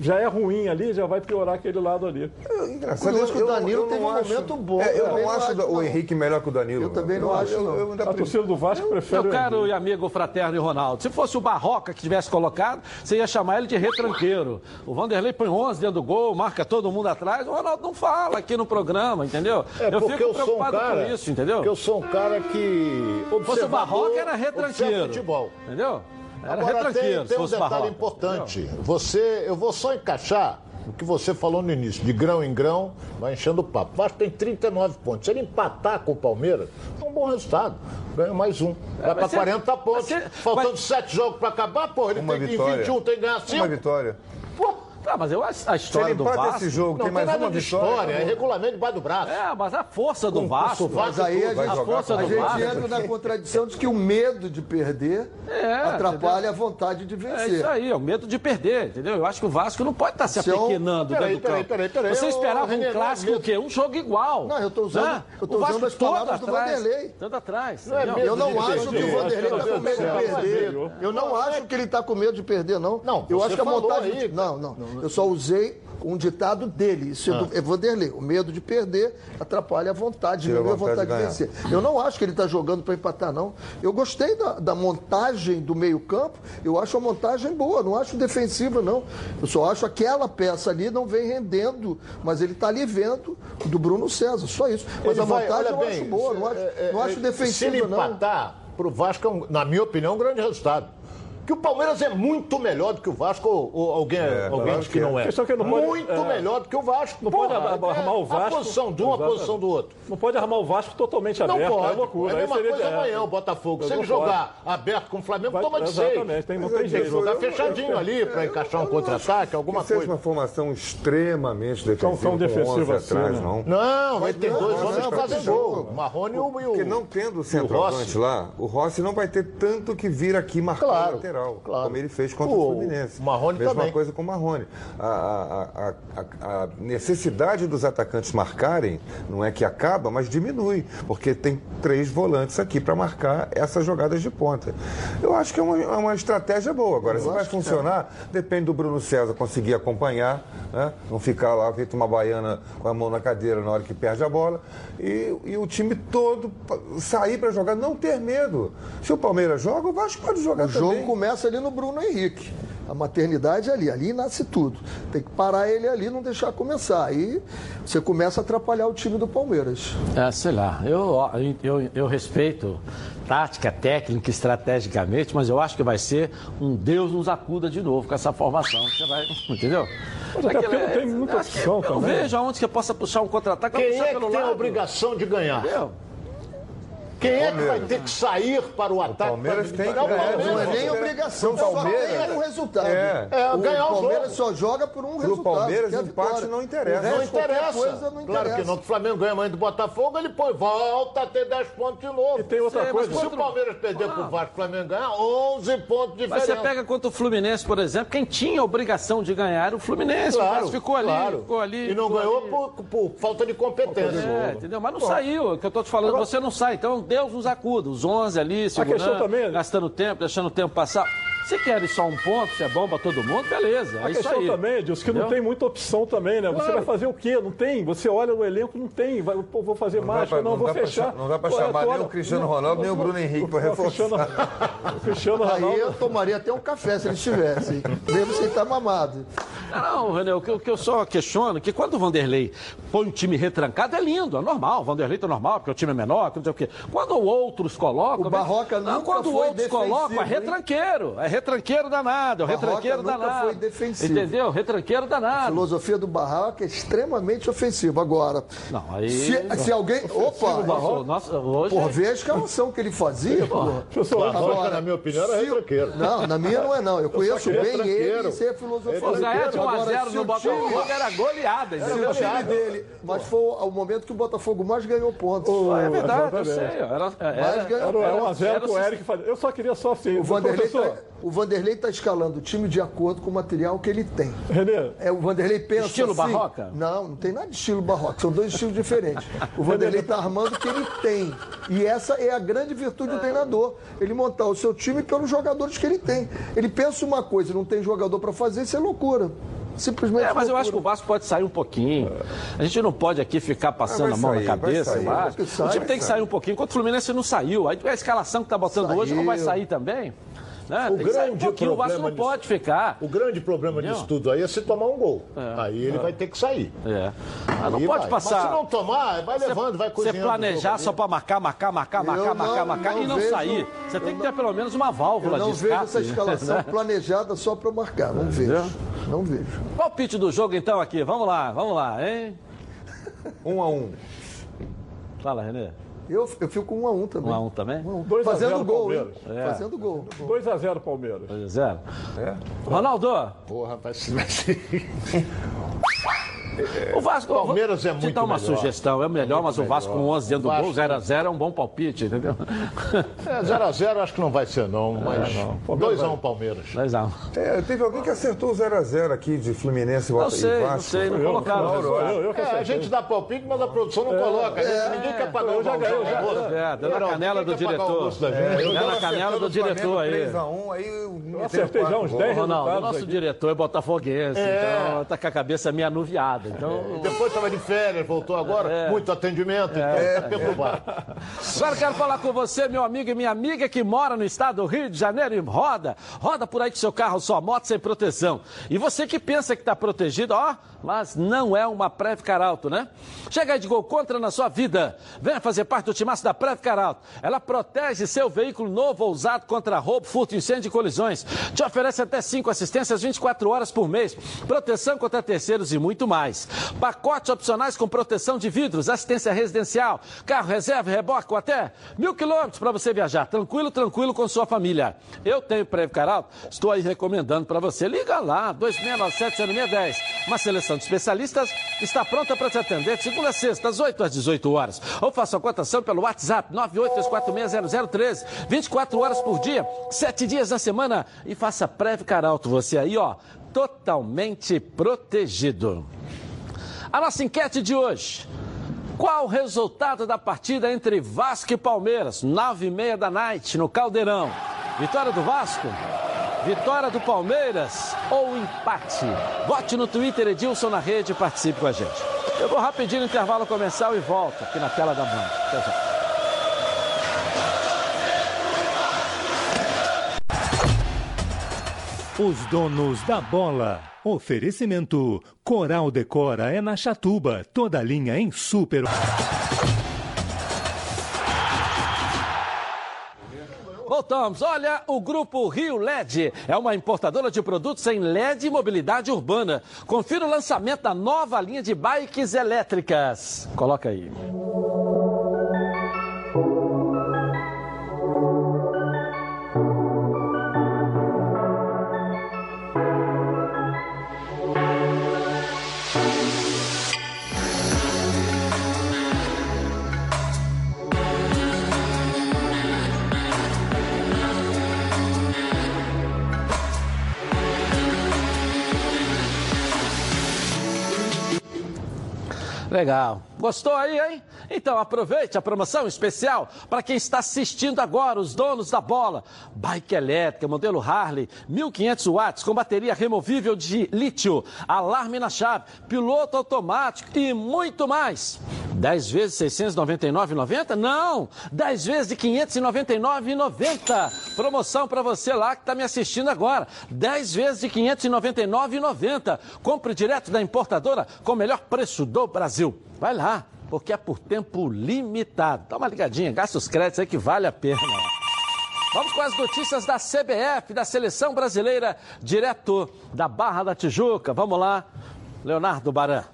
já é ruim ali, já vai piorar aquele lado ali. Engraçado, Curioso que o Danilo teve um momento bom. É, eu não acho o. Henrique melhor que o Danilo. Eu também não acho, Eu, não. eu ainda A prefiro- torcida do Vasco prefere Meu o caro e amigo fraterno e Ronaldo, se fosse o Barroca que tivesse colocado, você ia chamar ele de retranqueiro. O Vanderlei põe 11 dentro do gol, marca todo mundo atrás. O Ronaldo não fala aqui no programa, entendeu? É eu porque fico eu sou um preocupado cara, com isso, entendeu? porque eu sou um cara que Se fosse o Barroca, era retranqueiro. futebol. Entendeu? Era Agora tem, retranqueiro, se tem um detalhe Barroca. importante. Você, eu vou só encaixar o que você falou no início, de grão em grão, vai enchendo o papo. O Vasco tem 39 pontos. Se ele empatar com o Palmeiras, é um bom resultado. Ganha mais um. Vai para mas você- 40 pontos. você- Faltando mas- 7 jogos para acabar, porra, ele Uma tem que em vitória. 21 tem que ganhar 5. Uma vitória. Tá, mas eu acho a história do Vasco. esse jogo, Não tem mais nada uma vitória. história, é regulamento debaixo do braço. É, mas a força do Vasco. Mas aí a gente, jogar força a do gente Vasco. entra na contradição de que o medo de perder É, atrapalha a vontade de É vencer. isso aí, é o medo de perder, entendeu? Eu acho que o Vasco não pode estar se eu- apequenando Peraí, dentro do peraí, campo. peraí, peraí, Você esperava um clássico é o quê? Um jogo igual. Não, eu tô usando- né? eu tô O Vasco usando as palavras do atrás, Vanderlei. Tanto atrás. Não é Eu não acho que o Vanderlei está com medo de perder. Eu não acho que ele está com medo de perder, não. Não, eu acho que a aí. Não, não. Eu só usei um ditado dele. Isso é do é Vanderlei. O medo de perder atrapalha a vontade, diminui a vontade vontade de de vencer. Eu não acho que ele está jogando para empatar, não. Eu gostei da, da montagem do meio-campo. Eu acho a montagem boa, não acho defensiva, não. Eu só acho aquela peça ali não vem rendendo, mas ele está ali vendo do Bruno César, só isso. Mas Ele a vai- montagem eu acho boa, não acho, é, é, não acho é, defensiva, Se ele não. empatar, pro Vasco, é um- na minha opinião, é um grande resultado. Que o Palmeiras é muito melhor do que o Vasco, ou, ou alguém, alguém claro diz que que é. não é. A questão é que não pode- muito é. melhor do que o Vasco. Não pode Porra, ab- armar o é Vasco. A posição de um, a posição do outro. Não pode armar o Vasco totalmente Não aberto, pode. é loucura. É a mesma seria- coisa é. amanhã, o Botafogo. Se Não ele pode. jogar aberto com o Flamengo, Vai- toma de seis. Exatamente, tem- não tem é jeito. Jogar eu- fechadinho eu- ali para encaixar um contra-ataque, alguma Que seja coisa. uma formação extremamente defensiva, tão com defensiva 11 assim, atrás, né? não. Não, tem não, dois não, homens que não, fazem não, gol. não. O Marrone e o, Porque não tendo o centroavante lá, o Rossi não vai ter tanto que vir aqui marcar o lateral. Claro. como ele fez contra O- o Fluminense. o Marrone Mesma também. coisa com o Marrone. A, a- a- a- necessidade dos atacantes marcarem não é que acaba, mas diminui, porque tem três volantes aqui para marcar essas jogadas de ponta. Eu acho que é uma, é uma estratégia boa. Agora, se vai funcionar, depende do Bruno César conseguir acompanhar, né? não ficar lá feito uma baiana com a mão na cadeira na hora que perde a bola, e, e o time todo sair para jogar, não ter medo. Se o Palmeiras joga, o Vasco pode jogar O jogo também. Começa ali no Bruno Henrique. A maternidade é ali, ali nasce tudo. Tem que parar ele ali, não deixar começar. Aí você começa a atrapalhar o time do Palmeiras. É, sei lá, eu, eu, eu respeito tática, técnica, estrategicamente, mas eu acho que vai ser um Deus nos acuda de novo com essa formação. Você vai, entendeu? Mas até porque não tem muita acho que opção Eu também. vejo aonde que eu possa puxar um contra-ataque. Quem puxar é que pelo tem a lado. obrigação de ganhar? Entendeu? Quem é que vai ter que sair para o ataque? Palmeiras para tem que o ganhar. Palmeiras. Não é nem Palmeiras- obrigação, só Palmeiras- tem um resultado. É. É, o ganhar o Palmeiras jogo. só joga por um resultado. Palmeiras, que é a empate não interessa. O Não interessa. coisa não claro interessa. que não. O Flamengo ganha amanhã do Botafogo, ele põe, volta a ter 10 pontos de novo. E tem outra Sim, coisa. mas Se o Palmeiras perder pro Vasco, o Flamengo ganha 11 pontos de Mas diferença. você pega contra o Fluminense, por exemplo, quem tinha a obrigação de ganhar era o Fluminense. o Vasco ficou ali, claro. ficou ali. E não ganhou por, por falta de competência. É, entendeu? Mas não saiu, é o que eu tô te falando, você não sai. Então Deus nos acuda, os 11 ali, segurando, também- é- gastando tempo, deixando o tempo passar. Se querem só um ponto, se é bom pra todo mundo, beleza. A É isso questão aí. também, Edilson, que não tem muita opção também, né? Você Claro. vai fazer o quê? Não tem. Você olha o elenco, não tem. Vai, pô, vou fazer Não mágica, pra- não, não vou pra fechar. cha- não dá pra Pô, chamar nem o Cristiano Ronaldo, nem o Bruno Henrique pra Não, o Cristiano, o Cristiano Aí Ronaldo. eu tomaria até um café se ele estivesse. Mesmo sem estar mamado. Não, René, o que, o que eu só questiono é que quando o Vanderlei põe um time retrancado, é lindo, é normal. O Vanderlei tá normal, porque o time é menor, que não sei o quê. Quando outros colocam. O Barroca não, Quando foi outros colocam, é retranqueiro. É retranqueiro danado, é Barroca retranqueiro nunca danado. foi defensivo. Entendeu? Retranqueiro A danado. filosofia do Barraca é extremamente ofensiva. Agora, Não, aí. se, se alguém. Opa! Nossa, nossa, hoje. Porra, vê a escalação que ele fazia, porra. Professor, Barroca, na minha opinião, era se- retranqueiro. Não, na minha não é não. Eu conheço bem retranqueiro. ele e sei a filosofia O Zé de 1 a Agora, 0 se no o Botafogo time- era goleada, Se entendeu? o time dele. Mas foi o momento que o Botafogo mais ganhou pontos. É verdade, eu sei. Era, Mais era, ganhou Era, era um a pontos. zero Era com o Eric. Eu só queria só assim. O Vanderlei, o Vanderlei tá escalando o time de acordo com o material que ele tem. Renê, É, o Vanderlei pensa Estilo assim, Barroca? Não, não tem nada de estilo barroca. São dois estilos diferentes. O Vanderlei está armando o que ele tem. E essa é a grande virtude do treinador. Ele montar o seu time pelos jogadores que ele tem. Ele pensa uma coisa e não tem jogador para fazer, isso é loucura. Simplesmente É, mas eu loucura. acho que o Vasco pode sair um pouquinho. A gente não pode aqui ficar passando Ah, a mão sair, na cabeça. sair. eu. Que sai, o time tem que sai. sair um pouquinho. Enquanto o Fluminense não saiu. Aí a escalação que tá botando hoje não vai Saiu. sair também. Né? O Tem sair um grande pouquinho. O Vasco não problema pode ficar. O grande problema disso tudo aí é se tomar um gol. Aí ele vai ter que sair. É. Mas não pode vai. passar. Mas se não tomar, vai levando, vai Você cozinhando. o planejar só para marcar, marcar, marcar, marcar, Eu marcar, não- marcar não e não vejo- sair. Você tem que ter pelo menos uma Eu válvula não de vejo escape. essa escalação né? planejada só para marcar. Não vejo. Não vejo. Palpite do jogo então aqui. Vamos lá, vamos lá, hein? Um a um. Fala, Renê. Eu, eu fico com um a um também. Um a um também? Um a um. 2 a 0 Fazendo gol, hein? Palmeiras. É. Fazendo gol. 2x0 Palmeiras. 2 a 0. É. Ronaldo, Porra, vai ser. O Vasco. Palmeiras é vou te muito dar uma melhor. sugestão, é melhor, mas o Vasco com 11 dentro do Vasco- gol, 0 a 0 é um bom palpite, entendeu? É, 0x0 acho que não vai ser, não. Mas Palmeiras 2x1 Palmeiras. 2 a 1. É, teve alguém que acertou o 0x0 aqui de Fluminense e Não Bota- e sei, não Vasco. sei, não Eu, colocaram. o eu, resultado. eu, eu que É, a gente dá palpite, mas a produção não coloca. Ninguém quer pagar eu o já eu já-. É, deu na Não, canela do o diretor. gente. É, Eu deu na canela do o diretor aí. 3x1, aí eu Eu acertei já uns 10 Ronaldo, o nosso diretor é botafoguense, então tá com a cabeça meio anuviada. Então, Depois estava de férias, voltou agora, É. muito atendimento, então tá perturbado. Agora quero falar com você, meu amigo e minha amiga que mora no estado do Rio de Janeiro e roda. Roda por aí com seu carro, sua moto sem proteção. E você que pensa que está protegido, ó, mas não é uma Previcar Alto, né? Chega aí de gol contra na sua vida. Venha fazer parte do timaço da Previcar Alto. Ela protege seu veículo novo ou usado contra roubo, furto, incêndio e colisões. Te oferece até 5 assistências 24 horas por mês, proteção contra terceiros e muito mais. Pacotes opcionais com proteção de vidros, assistência residencial, carro reserva, reboque até mil quilômetros para você viajar. Tranquilo, tranquilo com sua família. Eu tenho Previcar Alto, estou aí recomendando para você. Liga lá, 2697-0610. Uma seleção de especialistas está pronta para te atender de segunda a sexta, às 8 às 18 horas. Ou faça a cotação pelo WhatsApp 983460013. 24 horas por dia, 7 dias na semana. E faça Previcar Alto você aí, ó, totalmente protegido. A nossa enquete de hoje. Qual o resultado da partida entre Vasco e Palmeiras? Nove e meia da noite no Caldeirão. Vitória do Vasco? Vitória do Palmeiras ou empate? Vote no Twitter Edilson na rede e participe com a gente. Eu vou rapidinho no intervalo comercial e volto aqui na tela da Band. Até já. Os donos da bola. Oferecimento: Coral Decora é na Chatuba, toda linha em super. Voltamos. Olha, o Grupo Rio LED é uma importadora de produtos em LED e mobilidade urbana. Confira o lançamento da nova linha de bikes elétricas. Coloca aí. Legal. Gostou aí, hein? Então aproveite a promoção especial para quem está assistindo agora, os donos da bola. Bike elétrica, modelo Harley, 1500 watts, com bateria removível de lítio, alarme na chave, piloto automático e muito mais. 10 vezes 699,90? Não! 10 vezes de 599,90. Promoção para você lá que está me assistindo agora. 10 vezes de 599,90. Compre direto da importadora com o melhor preço do Brasil. Vai lá, porque é por tempo limitado. Dá uma ligadinha, gasta os créditos aí que vale a pena. Vamos com as notícias da CBF, da Seleção Brasileira, direto da Barra da Tijuca. Vamos lá, Leonardo Baran.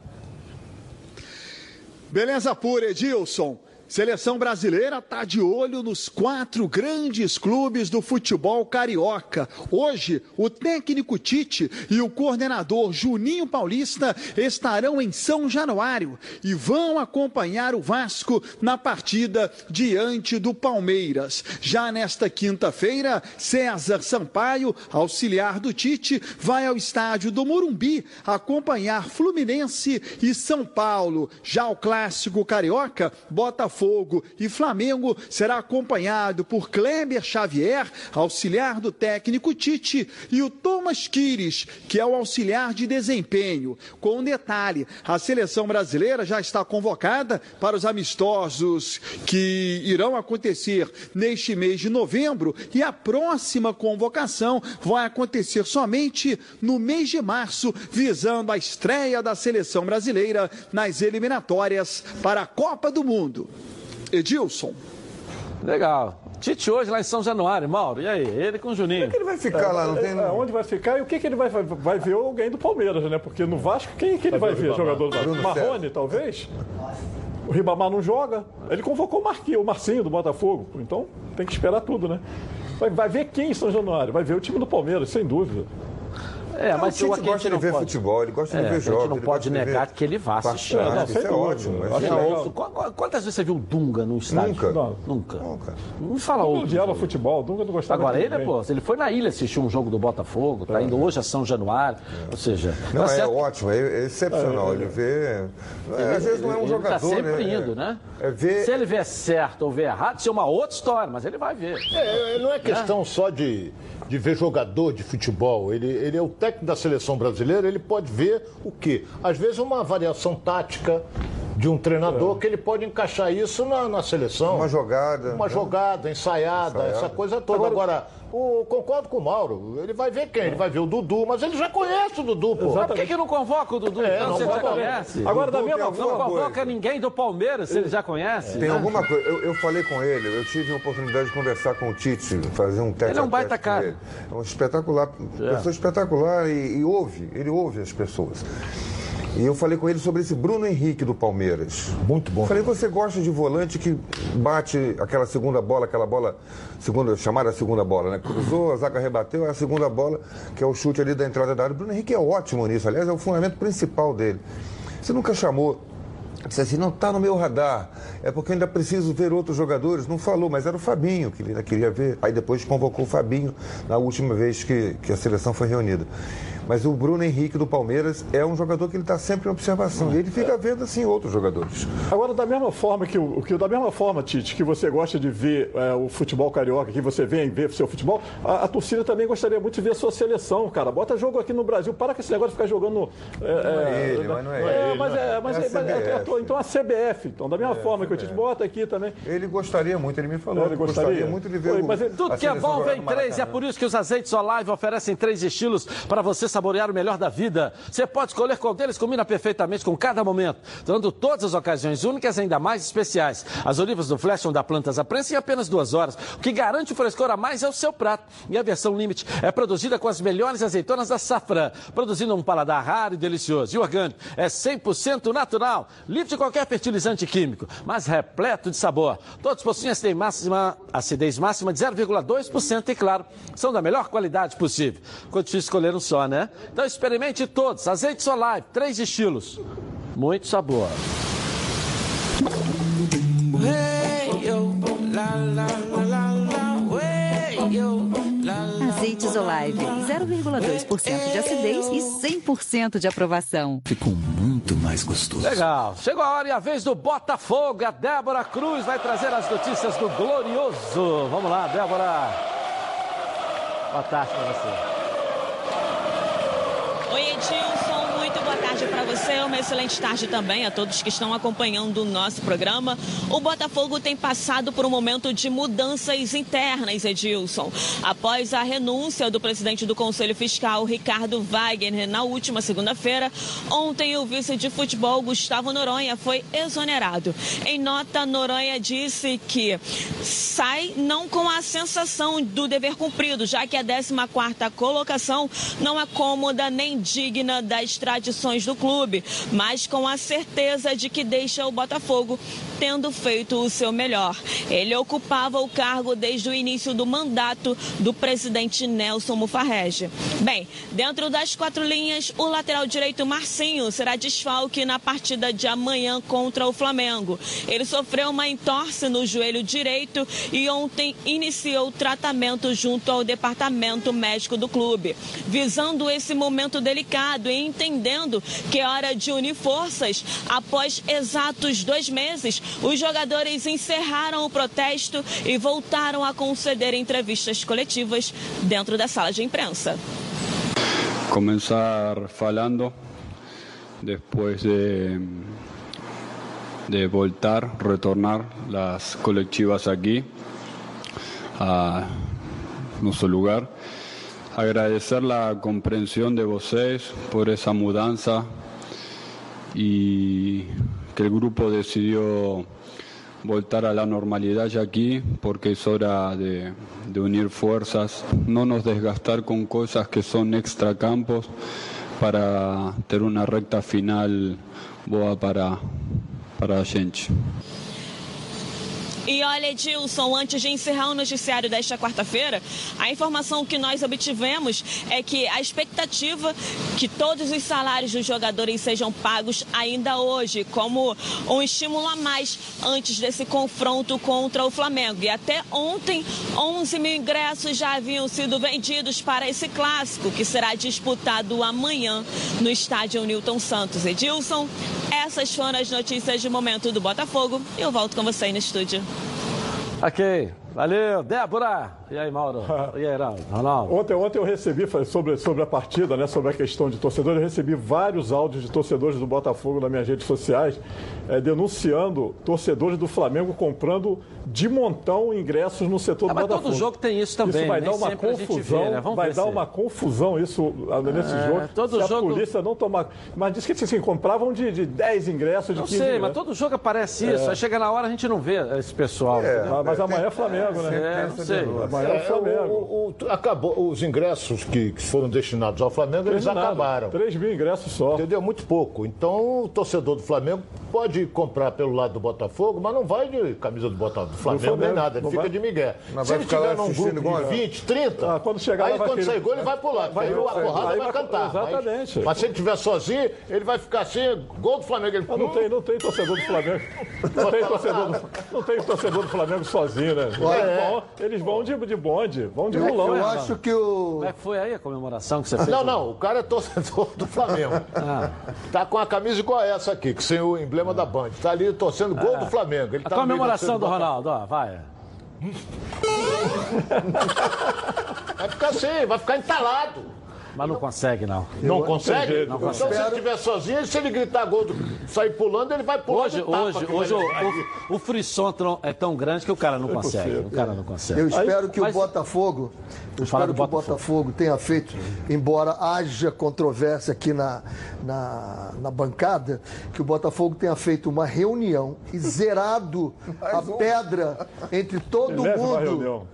Beleza pura, Edilson. Seleção brasileira está de olho nos quatro grandes clubes do futebol carioca. Hoje, o técnico Tite e o coordenador Juninho Paulista estarão em São Januário e vão acompanhar o Vasco na partida diante do Palmeiras. Já nesta quinta-feira, César Sampaio, auxiliar do Tite, vai ao estádio do Morumbi acompanhar Fluminense e São Paulo. Já o clássico carioca, Botafogo Botafogo e Flamengo será acompanhado por Kleber Xavier, auxiliar do técnico Tite, e o Thomas Quires, que é o auxiliar de desempenho. Com um detalhe, a seleção brasileira já está convocada para os amistosos que irão acontecer neste mês de novembro e a próxima convocação vai acontecer somente no mês de março, visando a estreia da seleção brasileira nas eliminatórias para a Copa do Mundo. Edilson. Legal. Tite hoje lá em São Januário, Mauro. E aí? Ele com o Juninho. Como é que ele vai ficar é, lá? Não tem... É, onde vai ficar e o que, que ele vai, vai ver alguém do Palmeiras, né? Porque no Vasco, quem que ele vai, vai ver? Jogador do Vasco? Marrone, talvez? O Ribamar não joga. Ele convocou o Marquinhos, o Marcinho do Botafogo. Então tem que esperar tudo, né? Vai, vai ver quem em São Januário? Vai ver o time do Palmeiras, sem dúvida. É, mas o Tite gosta de ver pode... futebol, ele gosta de é, ver jogos. A gente não pode negar que ele vá assistir. Não, isso é ótimo. É Quantas vezes você viu o Dunga no estádio? Nunca. Nunca. Nunca. Não fala outro. Ele odiava futebol, o Dunga não gostava Agora, ele, pô, ele foi na ilha assistir um jogo do Botafogo, tá indo hoje a São Januário, ou seja... Não, é ótimo, é excepcional. Ele vê... Às vezes não é um jogador, Ele tá sempre indo, né? Se ele vê certo ou vê errado, isso é uma outra história, mas ele vai ver. É, não é questão só de de ver jogador de futebol. Ele, ele é o técnico da seleção brasileira, ele pode ver o quê? Às vezes uma variação tática de um treinador é. que ele pode encaixar isso na, na seleção. Uma jogada. Uma né? jogada, ensaiada, ensaiada, essa coisa toda. Agora, Agora o, concordo com o Mauro. Ele vai ver quem? Ele vai ver o Dudu, mas ele já conhece o Dudu, pô. Mas por que, que não convoca o Dudu? É, não você já conhece. Agora, da mesma forma. Não convoca coisa. ninguém do Palmeiras, se ele já conhece. Tem né? alguma coisa. Eu, eu, falei com ele, eu tive a oportunidade de conversar com o Tite, fazer um teste. Ele é um baita cara. É um espetacular, é. pessoa espetacular e, e ouve, ele ouve as pessoas. E eu falei com ele sobre esse Bruno Henrique do Palmeiras. Muito bom. Falei, você gosta de volante que bate aquela segunda bola, aquela bola, segunda, chamada segunda bola, né? Cruzou, a zaga rebateu, é a segunda bola, que é o chute ali da entrada da área. O Bruno Henrique é ótimo nisso, aliás, é o fundamento principal dele. Você nunca chamou Disse assim, não está no meu radar, é porque eu ainda preciso ver outros jogadores. Não falou, mas era o Fabinho que ele ainda queria ver. Aí depois convocou o Fabinho na última vez que, que a seleção foi reunida. Mas o Bruno Henrique do Palmeiras é um jogador que ele está sempre em observação. E ele fica vendo assim outros jogadores. Agora, da mesma forma que, o, que da mesma forma, Tite, que você gosta de ver é, o futebol carioca, que você vem ver o seu futebol, a, a, torcida também gostaria muito de ver a sua seleção, cara. Bota jogo aqui no Brasil, para com esse negócio de ficar jogando. É, não é ele, mas não é, é ele. Mas é, mas é, mas é, é então a CBF, então, da mesma forma que o Tite bota aqui também. Ele gostaria muito, ele me falou. Ele gostaria, gostaria muito de ver Oi, o, mas Tudo que é bom vem três, e é por isso que os azeites Olive oferecem três estilos para você saborear o melhor da vida. Você pode escolher qual deles combina perfeitamente com cada momento, dando todas as ocasiões únicas ainda mais especiais. As olivas do Flash vão dar plantas à prensa em apenas duas horas. O que garante o frescor a mais é o seu prato. E a versão Limite é produzida com as melhores azeitonas da Safran, produzindo um paladar raro e delicioso. E orgânico é 100% natural, livre de qualquer fertilizante químico, mas repleto de sabor. Todos possuem acidez máxima, acidez máxima de 0,2% e, claro, são da melhor qualidade possível. Ficou difícil escolher um só, né? Então experimente todos. Azeite Solar, três estilos. Muito sabor. Azeites Olive, 0,2% de acidez e 100% de aprovação. Ficou muito mais gostoso. Legal. Chegou a hora e a vez do Botafogo. A Débora Cruz vai trazer as notícias do Glorioso. Vamos lá, Débora. Boa tarde para você. Oi, Edilson, muito boa tarde para você. Uma excelente tarde também a todos que estão acompanhando o nosso programa. O Botafogo tem passado por um momento de mudanças internas, Edilson. Após a renúncia do presidente do Conselho Fiscal, Ricardo Wagner, na última segunda-feira, ontem o vice de futebol, Gustavo Noronha, foi exonerado. Em nota, Noronha disse que sai não com a sensação do dever cumprido, já que a 14ª colocação não é cômoda nem digna das tradições do clube, mas com a certeza de que deixa o Botafogo tendo feito o seu melhor. Ele ocupava o cargo desde o início do mandato do presidente Nelson Mufarrege. Bem, dentro das quatro linhas, o lateral direito Marcinho será desfalque na partida de amanhã contra o Flamengo. Ele sofreu uma entorse no joelho direito e ontem iniciou tratamento junto ao departamento médico do clube. Visando esse momento delicado e entendendo que é hora de unir forças, após exatos dois meses, os jogadores encerraram o protesto e voltaram a conceder entrevistas coletivas dentro da sala de imprensa. Começar falando depois de de voltar, retornar las colectivas aquí a nuestro lugar. Agradecer la comprensión de vocês por esa mudanza y que el grupo decidió voltar a la normalidad ya aquí porque es hora de, unir fuerzas, no nos desgastar con cosas que son extracampos para tener una recta final boa para, para gente. E olha, Edilson, antes de encerrar o noticiário desta quarta-feira, a informação que nós obtivemos é que a expectativa que todos os salários dos jogadores sejam pagos ainda hoje, como um estímulo a mais antes desse confronto contra o Flamengo. E até ontem, 11 mil ingressos já haviam sido vendidos para esse clássico, que será disputado amanhã no estádio Newton Santos. Edilson, essas foram as notícias de momento do Botafogo. Eu volto com você aí no estúdio. Ok, valeu. Débora! E aí, Mauro? E aí, Ronaldo? Ontem, ontem eu recebi sobre, sobre a partida, né, sobre a questão de torcedores, eu recebi vários áudios de torcedores do Botafogo nas minhas redes sociais, é, denunciando torcedores do Flamengo comprando de montão ingressos no setor ah, do mas Botafogo. todo jogo tem isso também. Isso vai dar uma confusão, vê, né? vai dar uma confusão isso ah, nesse é, jogo. Todo se jogo... a polícia não tomar... Mas diz que assim, compravam de, de 10 ingressos, de não 15 sei, ingressos. mas todo jogo aparece isso. É. Aí chega na hora a gente não vê esse pessoal. É, Mas amanhã é Flamengo, né? É, não sei. Amanhã é É, Flamengo. o- o- acabou, os ingressos que, que foram destinados ao Flamengo, eles acabaram. 3 mil ingressos só. Entendeu? Muito pouco. Então, o torcedor do Flamengo pode comprar pelo lado do Botafogo, mas não vai de camisa do Botafogo, do Flamengo, Flamengo, nem nada. Ele fica vai. de migué. Mas Se vai ele tiver num grupo igual- de 20, 30, Ah, quando chegar aí vai quando sair gol, ele vai pular. vai- Vai, a porrada aí vai vai- cantar. exatamente. Mas, mas se ele estiver sozinho, ele vai ficar assim, gol do Flamengo. Ele, Mas não tem, não tem torcedor do Flamengo. Não tem torcedor do, não tem torcedor do Flamengo sozinho, né? Olha, é. vão, eles vão de, de bonde, vão de Eu, mulão. eu né, acho que o. Como é que foi aí a comemoração que você fez? Não, não, o cara é torcedor do Flamengo. Ah. Tá com a camisa igual essa aqui, que sem o emblema da Band. Tá ali torcendo gol do Flamengo. Ele A tá comemoração do Ronaldo, ó, vai. Vai ficar assim, vai ficar entalado. Mas não consegue, não. Não Eu- consegue? jeito, então, não se ele consegue. estiver sozinho, se ele gritar gol, do- sair pulando, ele vai pular Hoje, hoje, hoje o, o, o frisson é tão grande que o cara não consegue. possível. O cara não consegue. Eu espero que Mas- o Botafogo, eu espero que o Botafogo. Botafogo tenha feito, embora haja controvérsia aqui na, na, na bancada, que o Botafogo tenha feito uma reunião e zerado a pedra entre todo mundo.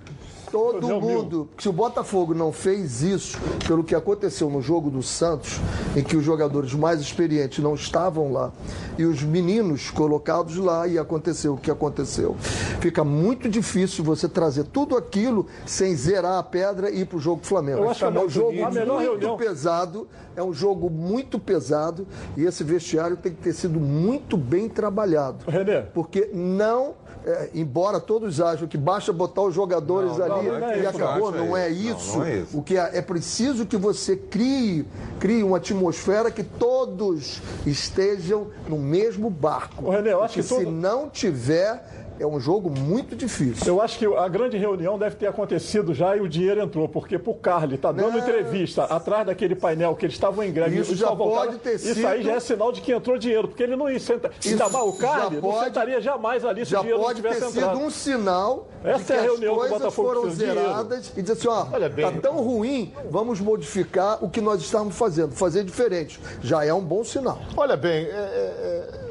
Todo mil. mundo. Se o Botafogo não fez isso, pelo que aconteceu no jogo do Santos, em que os jogadores mais experientes não estavam lá e os meninos colocados lá e aconteceu o que aconteceu, fica muito difícil você trazer tudo aquilo sem zerar a pedra e ir para o jogo do Flamengo. Eu acho que é a um jogo muito reunião- pesado, é um jogo muito pesado e esse vestiário tem que ter sido muito bem trabalhado. Renê. Porque não, é, embora todos acham que basta botar os jogadores Não, ali é e isso, acabou, não, é não, isso. não é isso. O que é, é preciso que você crie, crie uma atmosfera que todos estejam no mesmo barco. Ô, Renê, eu acho Porque que se todo- não tiver, é um jogo muito difícil. Eu acho que a grande reunião deve ter acontecido já e o dinheiro entrou, porque pro Carly tá dando Não. entrevista atrás daquele painel que eles estavam em greve. Isso e já pode ter Isso sido- aí já é sinal de que entrou dinheiro, porque ele não ia sentar. Ainda mais o já Carly não pode- sentaria jamais ali se o Já dinheiro não pode ter tivesse sido entrado. um sinal Essa de que é a as reunião o coisas Botafogo foram dinheiro. zeradas e dizer assim, ó, Olha bem. tá tão ruim, vamos modificar o que nós estamos fazendo, fazer diferente. Já é um bom sinal. Olha bem, é, é, é,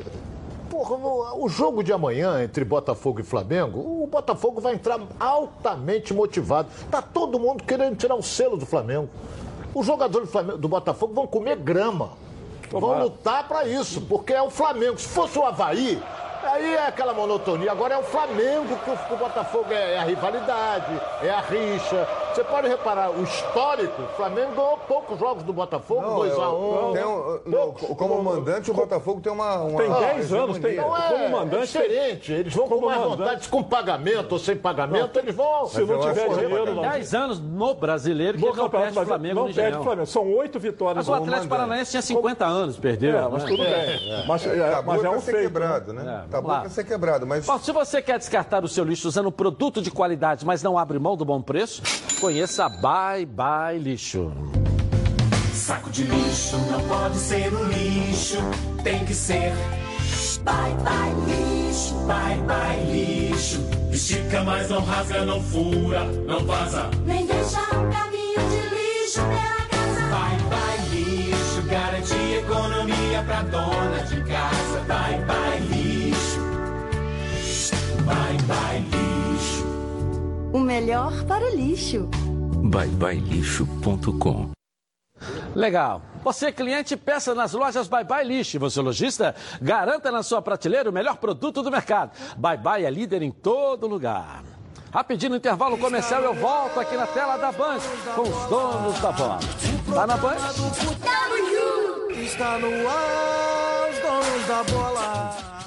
porra, no- o jogo de amanhã entre Botafogo e Flamengo, o Botafogo vai entrar altamente motivado. Tá todo mundo querendo tirar o selo do Flamengo. Os jogadores do, Flamengo- do Botafogo vão comer grama. Vão Tomara. lutar para isso, porque é o Flamengo. Se fosse o Havaí, aí é aquela monotonia. Agora é o Flamengo que o, Botafogo é, é a rivalidade, é a rixa. Você pode reparar, o histórico, o Flamengo ganhou poucos jogos do Botafogo, Não, 2 a eu- 1 tem um- não, como mandante, o Botafogo tem uma. uma Tem uma 10 anos, tem-. Não é, Como mandante, é diferente. Eles vão com mais vontade, com pagamento ou sem pagamento, eles vão. Se não tiver dinheiro, não. 10 anos no brasileiro que No não perde o Flamengo não no perde o. Flamengo. São oito vitórias. Mas o Atlético. Paranaense tinha 50 anos, perdeu. É, mas né? tudo bem. Mas é, é um feito. quebrado, né? É, Tá bom lá. pra ser quebrado, mas. Bom, se você quer descartar o seu lixo usando produto de qualidade, mas não abre mão do bom preço, conheça a Bye Bye Lixo. Saco de lixo não pode ser um lixo, tem que ser. Bye bye lixo, bye bye lixo. Estica, mas não rasga, não fura, não vaza. Nem deixa um caminho de lixo pela casa. Bye bye lixo, garante economia pra dona de casa. Bye bye lixo, bye bye lixo. O melhor para o lixo. byebyelixo.com Legal. Você, cliente, peça nas lojas Bye Bye Lixo. E Você, lojista, garanta na sua prateleira o melhor produto do mercado. Bye Bye é líder em todo lugar. Rapidinho no intervalo comercial, eu volto aqui na tela da Band com os donos da bola. Tá na Band? Está no ar, os donos da bola.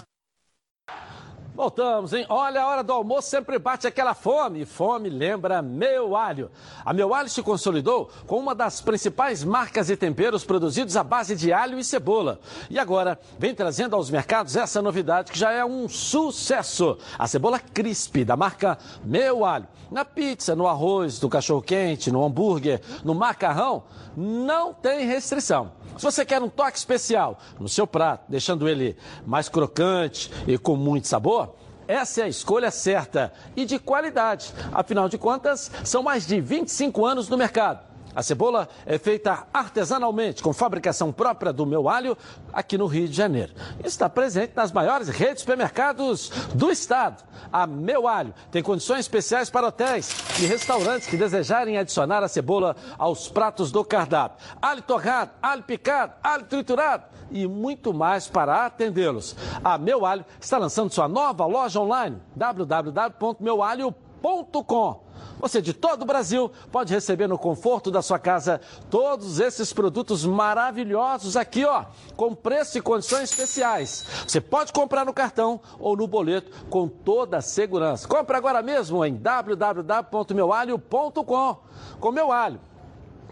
Voltamos, hein? Olha, a hora do almoço sempre bate aquela fome. Fome lembra Meu Alho. A Meu Alho se consolidou com uma das principais marcas e temperos produzidos à base de alho e cebola. E agora vem trazendo aos mercados essa novidade que já é um sucesso. A cebola crisp da marca Meu Alho. Na pizza, no arroz, no cachorro-quente, no hambúrguer, no macarrão, não tem restrição. Se você quer um toque especial no seu prato, deixando ele mais crocante e com muito sabor, essa é a escolha certa e de qualidade. Afinal de contas, são mais de 25 anos no mercado. A cebola é feita artesanalmente, com fabricação própria do meu alho, aqui no Rio de Janeiro. Está presente nas maiores redes de supermercados do estado. A Meu Alho tem condições especiais para hotéis e restaurantes que desejarem adicionar a cebola aos pratos do cardápio. Alho torrado, alho picado, alho triturado e muito mais para atendê-los. A Meu Alho está lançando sua nova loja online, www.meualho.com. Você de todo o Brasil pode receber no conforto da sua casa todos esses produtos maravilhosos aqui, ó, com preço e condições especiais. Você pode comprar no cartão ou no boleto com toda a segurança. Compre agora mesmo em www.meualho.com. Com meu alho,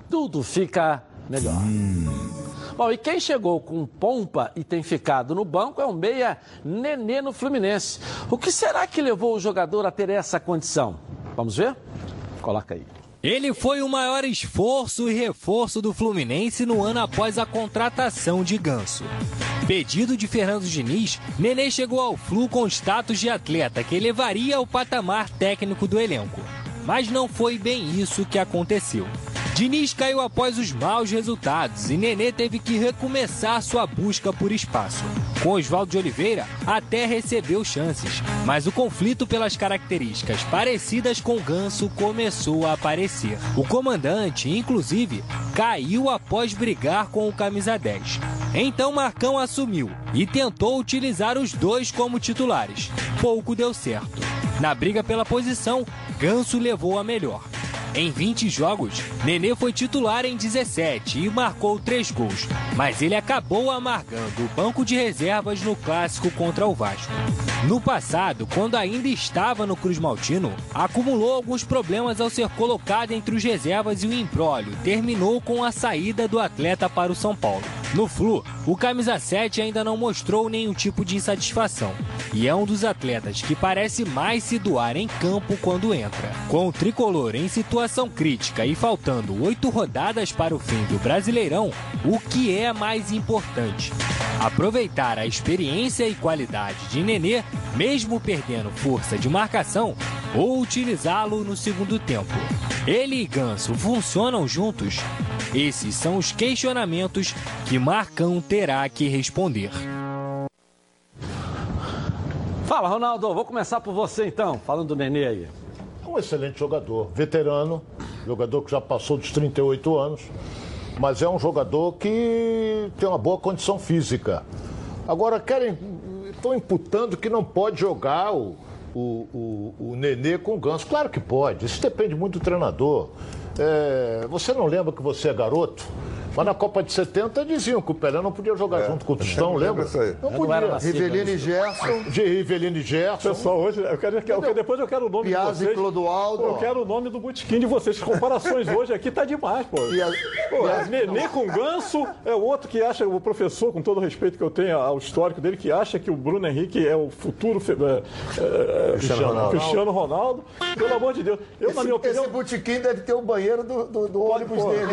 tudo fica melhor. Bom, e quem chegou com pompa e tem ficado no banco é o meia Nenê no Fluminense. O que será que levou o jogador a ter essa condição? Vamos ver? Coloca aí. Ele foi o maior esforço e reforço do Fluminense no ano após a contratação de Ganso. Pedido de Fernando Diniz, Nenê chegou ao Flu com status de atleta que elevaria o patamar técnico do elenco. Mas não foi bem isso que aconteceu. Diniz caiu após os maus resultados e Nenê teve que recomeçar sua busca por espaço. Com Oswaldo de Oliveira, até recebeu chances, mas o conflito pelas características parecidas com Ganso começou a aparecer. O comandante, inclusive, caiu após brigar com o camisa 10. Então Marcão assumiu e tentou utilizar os dois como titulares. Pouco deu certo. Na briga pela posição, Ganso levou a melhor. Em 20 jogos, Nenê foi titular em 17 e marcou 3 gols, mas ele acabou amargando o banco de reservas no clássico contra o Vasco. No passado, quando ainda estava no Cruz Maltino, acumulou alguns problemas ao ser colocado entre os reservas e o embrólio terminou com a saída do atleta para o São Paulo. No Flu, o camisa 7 ainda não mostrou nenhum tipo de insatisfação e é um dos atletas que parece mais se doar em campo quando entra. Com o tricolor em situação crítica e faltando oito rodadas para o fim do Brasileirão, o que é mais importante? Aproveitar a experiência e qualidade de Nenê, mesmo perdendo força de marcação, ou utilizá-lo no segundo tempo. Ele e Ganso funcionam juntos? Esses são os questionamentos que Marcão terá que responder. Fala, Ronaldo. Vou começar por você então, falando do Nenê aí. É um excelente jogador, veterano, jogador que já passou dos 38 anos, mas é um jogador que tem uma boa condição física. Agora querem, estão imputando que não pode jogar o, o, o, o Nenê com o Ganso. Claro que pode, isso depende muito do treinador. É, você não lembra que você é garoto? Mas na Copa de 70 diziam que o Pelé não podia jogar junto com o Tostão, lembra? isso aí. Não não podia. nascido Rivelino e. Gerson. De Rivelino e Gerson. Pessoal, hoje, eu quero, eu quero- depois eu quero o nome Piazza de e vocês. Clodoaldo. Eu quero o nome do botequim de vocês. As comparações hoje aqui tá demais, pô. Piazza- Pô, Nenê com ganso é o outro que acha, o professor, com todo o respeito que eu tenho ao histórico dele, que acha que o Bruno Henrique é o futuro fe- é, é, Cristiano Ronaldo. Cristiano Ronaldo. Pelo amor de Deus. Eu, na minha opinião. Esse botequim deve ter o banheiro do, do, do ônibus Pô, dele.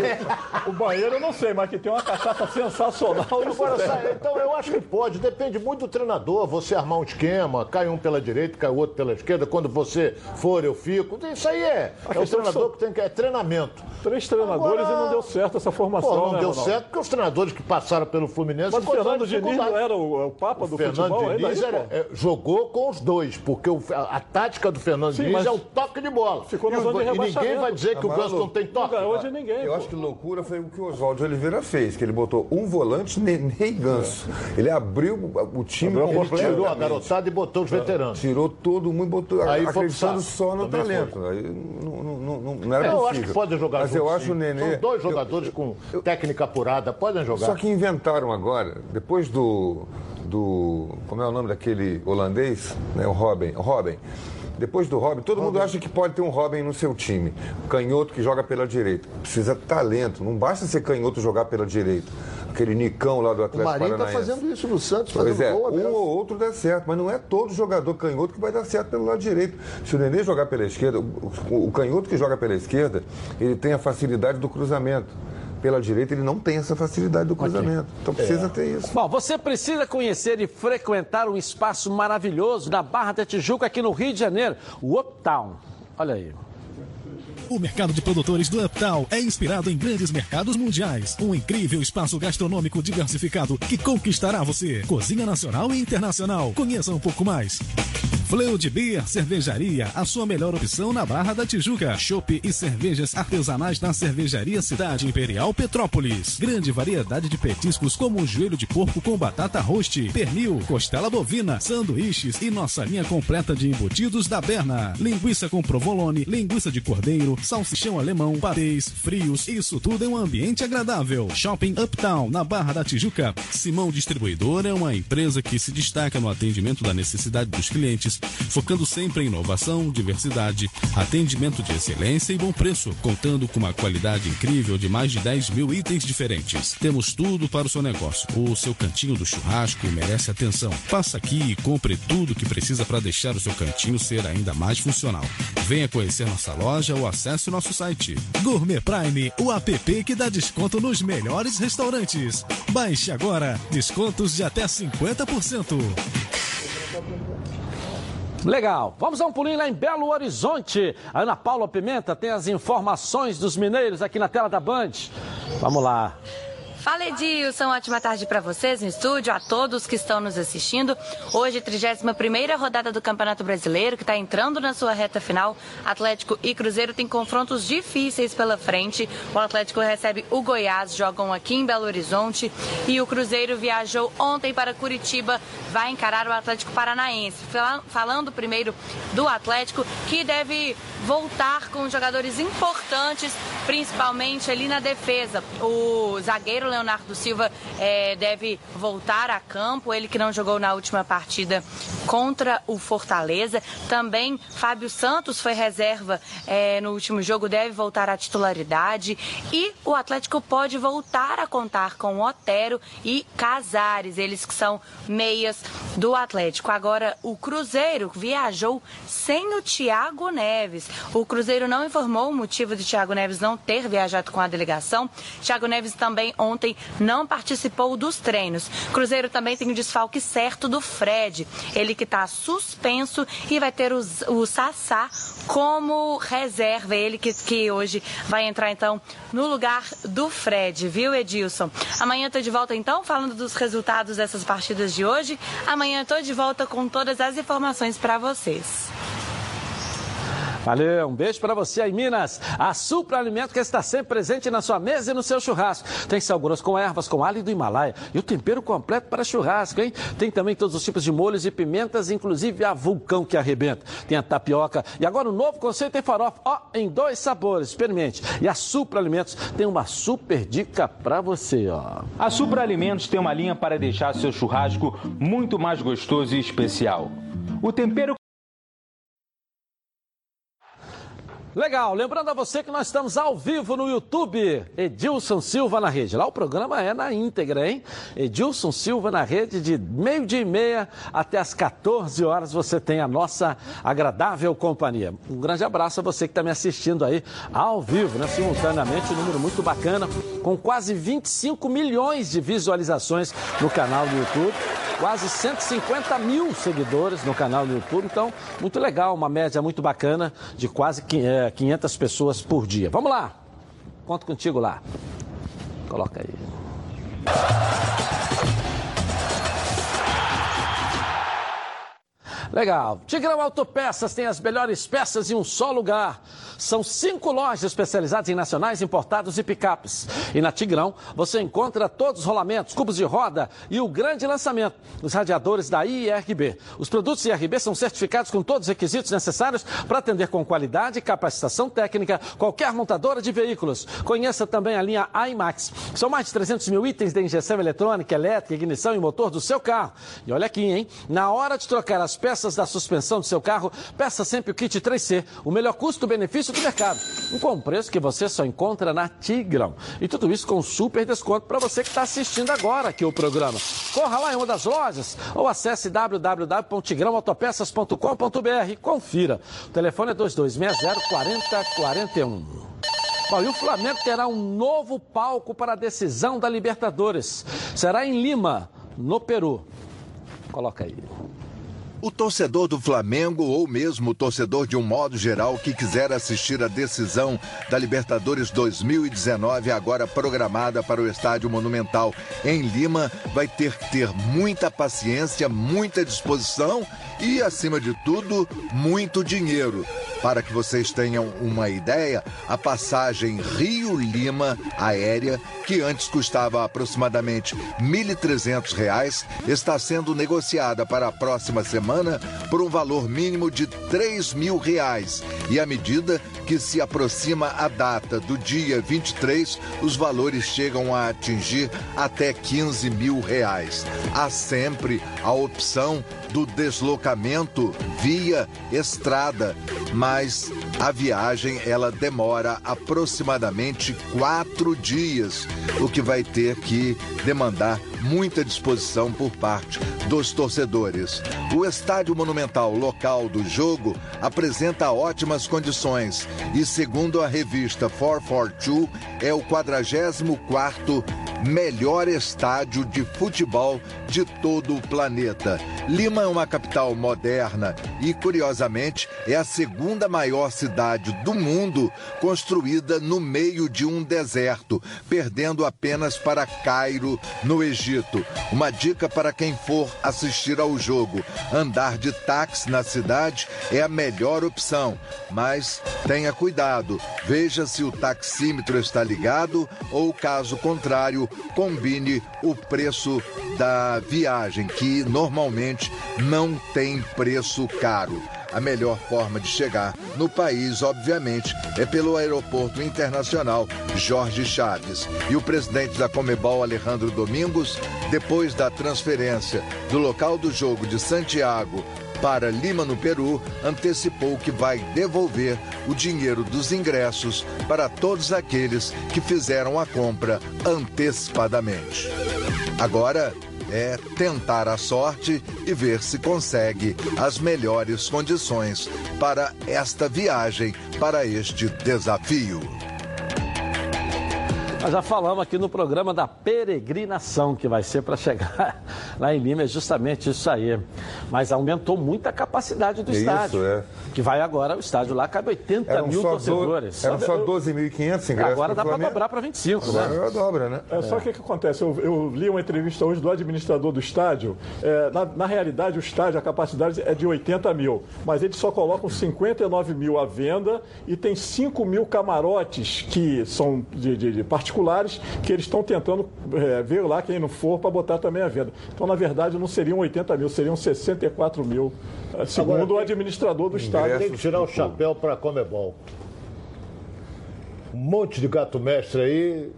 O banheiro eu não sei, mas que tem uma cachaça sensacional. Agora, então eu acho que pode, depende muito do treinador, você armar um esquema, cai um pela direita, cai o outro pela esquerda, quando você for eu fico. Isso aí é, A é o questão treinador são- que tem que é treinamento. Três treinadores Agora- e não deu certo essa formação. Pô, não né, deu Ronaldo? certo porque os treinadores que passaram pelo Fluminense Mas o Fernando Diniz não era o, o papa do Fernando futebol ainda? Diniz era- pô? é, jogou com os dois, porque o- a, a tática do Fernando Sim, Diniz mas é o toque de bola. ficou na e, o- zona de e ninguém vai dizer que o Ganso não tem toque. Não ganhou de ninguém. Eu pô. acho que loucura foi o que o Oswaldo de Oliveira fez, que ele botou um volante, Nenê e Ganso. Ele abriu o time Ele tirou a garotada e botou os veteranos. Tirou todo mundo, botou, Aí foi acreditando só no Também talento. Aí não, não, não, não era eu possível. acho que pode jogar Mas eu acho o Nenê... São dois eu- jogadores com técnica apurada, podem jogar. Só que inventaram agora, depois do, do. Como é o nome daquele holandês? Né, o Robin. O Robin. Depois do Robin, todo mundo acha que pode ter um Robin no seu time. Canhoto que joga pela direita. Precisa de talento. Não basta ser canhoto jogar pela direita. Aquele Nicão lá do O Atlético Marinho tá Paranaense. fazendo isso no Santos, Pois fazendo é, gol um aberto. ou outro dá certo, mas não é todo jogador canhoto que vai dar certo pelo lado direito. Se o Nenê jogar pela esquerda, o, o- o canhoto que joga pela esquerda, ele tem a facilidade do cruzamento. Pela direita, ele não tem essa facilidade do cruzamento. Então precisa ter isso. Bom, você precisa conhecer e frequentar um espaço maravilhoso na Barra da Tijuca, aqui no Rio de Janeiro, o Uptown. Olha aí. O mercado de produtores do Uptal é inspirado em grandes mercados mundiais. Um incrível espaço gastronômico diversificado que conquistará você. Cozinha nacional e internacional. Conheça um pouco mais. Fleu de Beer Cervejaria, a sua melhor opção na Barra da Tijuca. Chopp e cervejas artesanais na Cervejaria Cidade Imperial Petrópolis. Grande variedade de petiscos como joelho de porco com batata roast, pernil, costela bovina, sanduíches e nossa linha completa de embutidos da Berna. Linguiça com provolone, linguiça de cordeiro, salsichão alemão, patês, frios, isso tudo em um ambiente agradável. Shopping Uptown, na Barra da Tijuca. Simão Distribuidora é uma empresa que se destaca no atendimento da necessidade dos clientes, focando sempre em inovação, diversidade, atendimento de excelência e bom preço, contando com uma qualidade incrível de mais de 10 mil itens diferentes. Temos tudo para o seu negócio. O seu cantinho do churrasco merece atenção. Passa aqui e compre tudo que precisa para deixar o seu cantinho ser ainda mais funcional. Venha conhecer nossa loja ou acesse nosso site. Gourmet Prime, o app que dá desconto nos melhores restaurantes. Baixe agora, descontos de até 50%. Legal. Vamos dar um pulinho lá em Belo Horizonte. A Ana Paula Pimenta tem as informações dos mineiros aqui na tela da Band. Vamos lá. Fala Edilson, ótima tarde para vocês no estúdio, a todos que estão nos assistindo. Hoje, 31ª rodada do Campeonato Brasileiro, que está entrando na sua reta final. Atlético e Cruzeiro têm confrontos difíceis pela frente. O Atlético recebe o Goiás, jogam aqui em Belo Horizonte. E o Cruzeiro viajou ontem para Curitiba, vai encarar o Atlético Paranaense. Fala- Falando primeiro do Atlético, que deve voltar com jogadores importantes, principalmente ali na defesa. O zagueiro Leonardo Silva eh, deve voltar a campo, ele que não jogou na última partida contra o Fortaleza. Também Fábio Santos foi reserva eh, no último jogo, deve voltar à titularidade. E o Atlético pode voltar a contar com Otero e Casares, eles que são meias do Atlético. Agora, o Cruzeiro viajou sem o Thiago Neves. O Cruzeiro não informou o motivo de Thiago Neves não ter viajado com a delegação. Thiago Neves também ontem não participou dos treinos. Cruzeiro também tem o desfalque certo do Fred. Ele que está suspenso e vai ter o, o Sassá como reserva. Ele que, que hoje vai entrar então no lugar do Fred, viu, Edilson? Amanhã estou de volta então, falando dos resultados dessas partidas de hoje. Amanhã estou de volta com todas as informações para vocês. Valeu, um beijo para você aí, Minas. A Supra Alimento que está sempre presente na sua mesa e no seu churrasco. Tem sal com ervas, com alho do Himalaia e o tempero completo para churrasco, hein? Tem também todos os tipos de molhos e pimentas, inclusive a vulcão que arrebenta. Tem a tapioca e agora o novo conceito tem farofa, ó, em dois sabores. Experimente. E a Supra Alimentos tem uma super dica para você, ó. A Supra Alimentos tem uma linha para deixar seu churrasco muito mais gostoso e especial. O tempero Legal, lembrando a você que nós estamos ao vivo no YouTube, Edilson Silva na rede. Lá o programa é na íntegra, hein? Edilson Silva na rede, de meio-dia e meia até as 14 horas você tem a nossa agradável companhia. Um grande abraço a você que está me assistindo aí ao vivo, né? Simultaneamente, um número muito bacana, com quase 25 milhões de visualizações no canal do YouTube. Quase 150 mil seguidores no canal do YouTube, então muito legal, uma média muito bacana de quase qui- eh, 500 pessoas por dia. Vamos lá, conto contigo lá. Coloca aí. Legal. Tigrão Autopeças tem as melhores peças em um só lugar. São cinco lojas especializadas em nacionais, importados e picapes. E na Tigrão você encontra todos os rolamentos, cubos de roda e o grande lançamento, os radiadores da IRB. Os produtos IRB são certificados com todos os requisitos necessários para atender com qualidade e capacitação técnica qualquer montadora de veículos. Conheça também a linha IMAX. São mais de 300 mil itens de injeção eletrônica, elétrica, ignição e motor do seu carro. E olha aqui, hein? Na hora de trocar as peças da suspensão do seu carro, peça sempre o kit 3C, o melhor custo-benefício do mercado. Um com preço que você só encontra na Tigrão. E tudo isso com super desconto para você que está assistindo agora aqui o programa. Corra lá em uma das lojas ou acesse www.tigrãoautopeças.com.br confira. O telefone é 2260-4041. Bom, e o Flamengo terá um novo palco para a decisão da Libertadores. Será em Lima, no Peru. Coloca aí. O torcedor do Flamengo ou mesmo o torcedor de um modo geral que quiser assistir a decisão da Libertadores 2019 agora programada para o Estádio Monumental em Lima vai ter que ter muita paciência, muita disposição e acima de tudo, muito dinheiro. Para que vocês tenham uma ideia, a passagem Rio-Lima aérea, que antes custava aproximadamente 1.300 reais, está sendo negociada para a próxima semana por um valor mínimo de 3 mil reais. E à medida que se aproxima a data do dia 23, os valores chegam a atingir até 15 mil reais. Há sempre a opção do deslocamento via estrada, mas a viagem ela demora aproximadamente quatro dias, o que vai ter que demandar muita disposição por parte dos torcedores. O estádio monumental local do jogo apresenta ótimas condições e, segundo a revista 442, é o 44º melhor estádio de futebol de todo o planeta. Lima uma capital moderna e, curiosamente, é a segunda maior cidade do mundo construída no meio de um deserto, perdendo apenas para Cairo, no Egito. Uma dica para quem for assistir ao jogo: andar de táxi na cidade é a melhor opção, mas tenha cuidado, veja se o taxímetro está ligado ou, caso contrário, combine o preço da viagem, que normalmente não tem preço caro. A melhor forma de chegar no país, obviamente, é pelo Aeroporto Internacional Jorge Chaves. E o presidente da Comebol, Alejandro Domingos, depois da transferência do local do jogo de Santiago para Lima, no Peru, antecipou que vai devolver o dinheiro dos ingressos para todos aqueles que fizeram a compra antecipadamente. Agora é tentar a sorte e ver se consegue as melhores condições para esta viagem, para este desafio. Nós já falamos aqui no programa da peregrinação que vai ser para chegar lá em Lima, é justamente isso aí. Mas aumentou muito a capacidade do É estádio. isso, é. Que vai agora, o estádio lá cabe 80 Eram mil torcedores. do- eram só 12.500 ingressos Agora dá para dobrar para 25, né? Agora dobra, né? É, só que o que acontece? Eu, eu li uma entrevista hoje do administrador do estádio. É, na, na realidade, o estádio, a capacidade é de 80 mil, mas eles só colocam 59 mil à venda e tem 5 mil camarotes que são de, de- de particulares que eles estão tentando é, ver lá quem não for para botar também à venda. Então, na verdade, não seriam 80 mil, seriam 64 mil, é, segundo Agora, o administrador do estádio. Tem que tirar o chapéu para a Comebol. Um monte de gato mestre aí.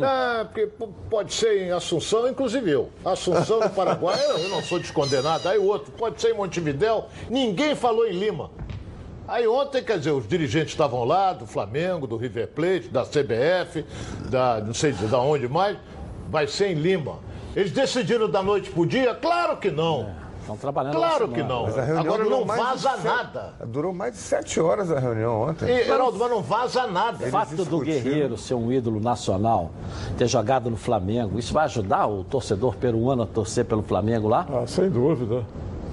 Ah, porque pode ser em Assunção, inclusive eu. Assunção, no Paraguai, eu, eu não sou descondenado. Aí o outro, pode ser em Montevidéu. Ninguém falou em Lima. Aí ontem, quer dizer, os dirigentes estavam lá, do Flamengo, do River Plate, da CBF, da não sei de da onde mais. Vai ser em Lima. Eles decidiram da noite pro dia? Claro que não. Estão trabalhando Claro que não. Mas a reunião Agora não vaza sete- nada. Durou mais de sete horas a reunião ontem. E, Heraldo, mas não vaza nada. O fato do Guerreiro ser um ídolo nacional, ter jogado no Flamengo, isso vai ajudar o torcedor peruano a torcer pelo Flamengo lá? Ah, sem dúvida.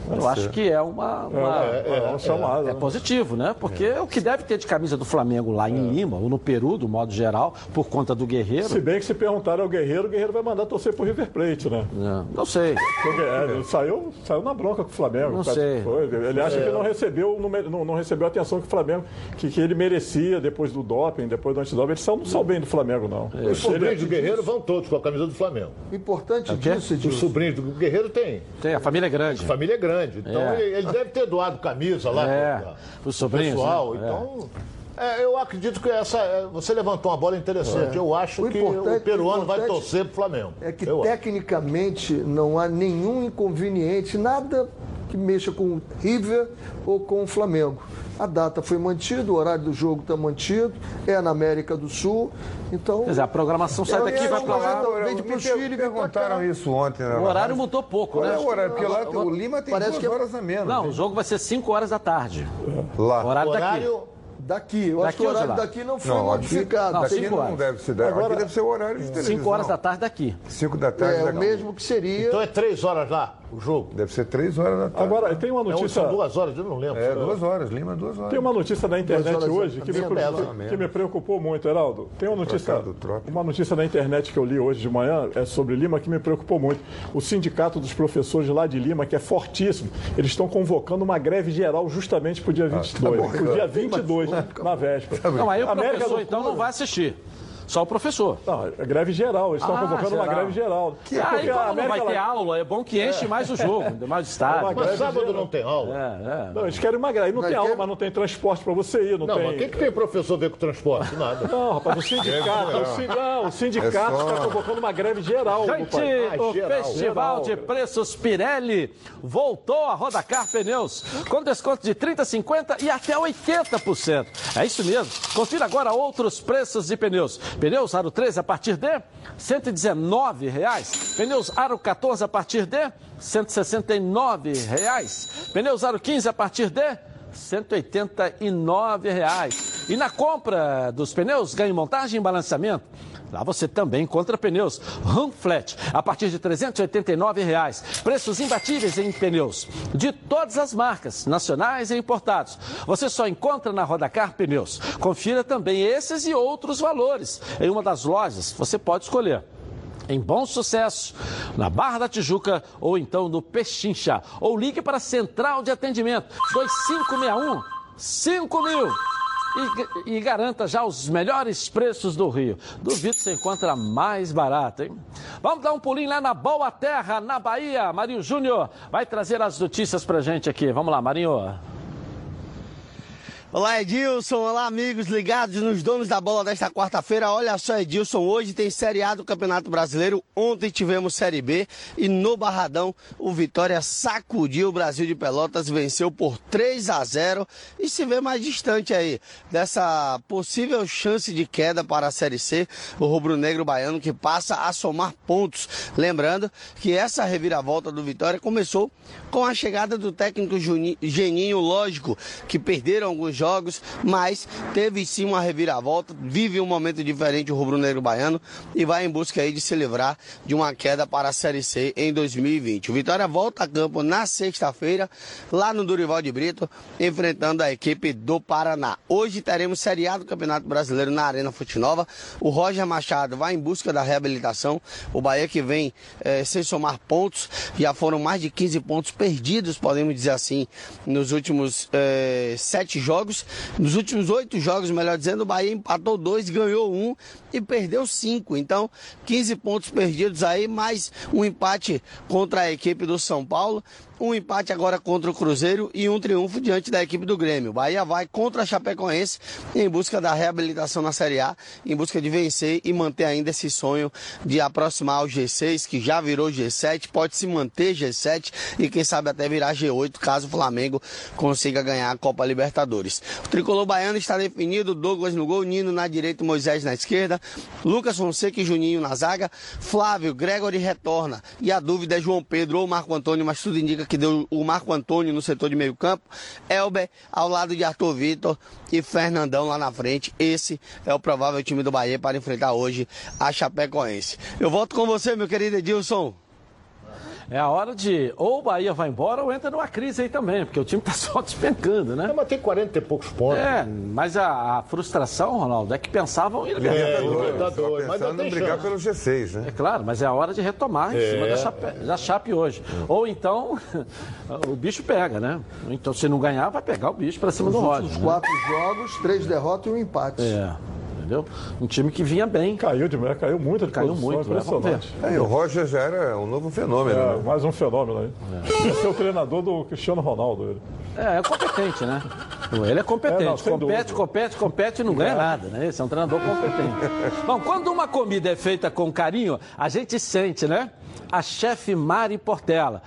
Eu acho que é uma, uma- É, é, é uma chamada, é positivo, né? Porque o que deve ter de camisa do Flamengo lá em Lima, ou no Peru, do modo geral, por conta do Guerreiro, Se bem que se perguntar ao Guerreiro, o Guerreiro vai mandar torcer pro River Plate, né? não, não sei. Porque, é, saiu, saiu na bronca com o Flamengo. Não sei. Ele acha É. que não recebeu, não, não- recebeu a atenção que o Flamengo, que, que ele merecia depois do doping, depois do antidoping. Ele saiu, não saiu bem do Flamengo, não. Os sobrinhos do Guerreiro vão todos com a camisa do Flamengo. O importante disso, Os sobrinhos do Guerreiro tem. Tem, a família é grande. Família é grande. Então É. ele, ele deve ter doado camisa lá É, pro- os sobrinhos, pessoal. né? Então. é, eu acredito que essa. é, Você levantou uma bola interessante. É. Eu acho O que o peruano o vai torcer pro Flamengo. é que Eu acho. tecnicamente não há nenhum inconveniente, nada que mexa com o River ou com o Flamengo. A data foi mantida, o horário do jogo está mantido, é na América do Sul. Então. Quer dizer, a programação sai daqui e vai para lá. Então, vem de Me pro Chile, vem pra perguntaram isso ontem. né? O horário mudou pouco, Qual né? é o horário? Porque lá o Lima tem Parece duas que é- horas a menos. Não, o jogo vai ser 5 horas da tarde. Lá. O horário, Horário. Daqui, eu acho Daqui que o horário daqui não foi Não, aqui, modificado. Não, daqui cinco não horas. deve ser. Aqui Agora- deve ser o horário de televisão. 5 horas da tarde daqui. Cinco da tarde É o daqui. mesmo que seria. Então é três horas lá. O jogo? Deve ser três horas da tarde. Agora, tem uma Não, notícia. são duas horas, eu não lembro. É, duas horas, Lima, duas horas. Tem uma notícia na internet hoje que me, preocupou, que me preocupou muito, Heraldo. Tem uma notícia, uma notícia na internet que eu li hoje de manhã é sobre Lima que me preocupou muito. O sindicato dos professores lá de Lima, que é fortíssimo, eles estão convocando uma greve geral justamente para o dia 22. bom, Pro dia cara. 22, na véspera. Não, aí o América professor então não vai assistir. Só o professor. Não, é greve geral, eles estão Ah, convocando uma geral. greve geral. Que, É aí, como não vai ter aula, é bom que enche mais o jogo, ainda mais o estádio. Uma Mas sábado geral. não tem aula. É, é. Não, eles querem uma greve. Não Mas tem aula, mas não tem transporte para você ir. Não, Não, tem... mas o que, que tem professor a ver com transporte? Nada. Não, rapaz, o sindicato, o, sin- não, o sindicato É só- está convocando uma greve geral. Gente. Ah, o geral. Festival de Geral. Preços Pirelli voltou a Rodacar Pneus com desconto de 30%, 50% e até 80%. É isso mesmo. Confira agora outros preços de pneus. Pneus Aro 13 a partir de 119 reais. Pneus Aro 14 a partir de 169 reais. Pneus Aro 15 a partir de 189 reais. E na compra dos pneus, ganhe montagem e balanceamento. Lá você também encontra pneus Ram Flat a partir de 389 reais. Preços imbatíveis em pneus de todas as marcas, nacionais e importados. Você só encontra na Rodacar Pneus. Confira também esses e outros valores em uma das lojas. Você pode escolher em Bom Sucesso, na Barra da Tijuca ou então no Pechincha. Ou ligue para a Central de Atendimento 2561 5000 e, e garanta já os melhores preços do Rio. Duvido que você encontra mais barato, hein? Vamos dar um pulinho lá na Boa Terra, na Bahia. Marinho Júnior vai trazer as notícias pra gente aqui. Vamos lá, Marinho. Olá, Edilson. Olá, amigos ligados nos donos da bola desta quarta-feira. Olha só, Edilson, hoje tem Série A do Campeonato Brasileiro. Ontem tivemos Série B e no Barradão o Vitória sacudiu o Brasil de Pelotas, venceu por 3 a 0 e se vê mais distante aí dessa possível chance de queda para a Série C. O rubro-negro baiano que passa a somar pontos. Lembrando que essa reviravolta do Vitória começou com a chegada do técnico Geninho, lógico, que perderam alguns jogos, mas teve sim uma reviravolta, vive um momento diferente o rubro-negro baiano e vai em busca aí de se livrar de uma queda para a Série C em 2020. O Vitória volta a campo na sexta-feira, lá no Durival de Brito, enfrentando a equipe do Paraná. Hoje teremos A do Campeonato Brasileiro na Arena Fonte Nova. O Roger Machado vai em busca da reabilitação. O Bahia que vem eh, sem somar pontos, já foram mais de 15 pontos perdidos, podemos dizer assim, nos últimos eh, sete jogos. Nos últimos oito jogos, melhor dizendo, o Bahia empatou dois, ganhou um e perdeu cinco. Então, 15 pontos perdidos aí, mais um empate contra a equipe do São Paulo. Um empate agora contra o Cruzeiro e um triunfo diante da equipe do Grêmio. Bahia vai contra a Chapecoense em busca da reabilitação na Série A, em busca de vencer e manter ainda esse sonho de aproximar o G6, que já virou G7, pode se manter G7 e quem sabe até virar G8, caso o Flamengo consiga ganhar a Copa Libertadores. O tricolor baiano está definido, Douglas no gol, Nino na direita, Moisés na esquerda, Lucas Fonseca e Juninho na zaga, Flávio, Gregory retorna e a dúvida é João Pedro ou Marco Antônio, mas tudo indica que deu o Marco Antônio no setor de meio campo, Elber ao lado de Arthur Vitor e Fernandão lá na frente. Esse é o provável time do Bahia para enfrentar hoje a Chapecoense. Eu volto com você, meu querido Edilson. É a hora de ou o Bahia vai embora ou entra numa crise aí também, porque o time tá só despencando, né? mas tem 40 e poucos pontos. É, mas a, a frustração, Ronaldo, é que pensavam em É, Libertadores. Libertadores, mas Pensando não tem em brigar pelo G6, né? É claro, mas é a hora de retomar em É. cima da chape, da chape hoje. Ou então o bicho pega, né? Então se não ganhar, vai pegar o bicho pra cima Os do Roger. últimos né? quatro jogos, três derrotas e um empate. É, entendeu? Um time que vinha bem. Caiu de caiu muito de Caiu posição, muito, né? Impressionante. É, e o Roger já era um novo fenômeno, É, né? mais um fenômeno aí. É. Esse é o treinador do Cristiano Ronaldo. Ele. É, é competente, né? Ele é competente. É, não, compete, dúvida. compete, compete e não ganha nada, né? Esse é um treinador competente. Bom, quando uma comida é feita com carinho, a gente sente, né? A chefe Mari Portela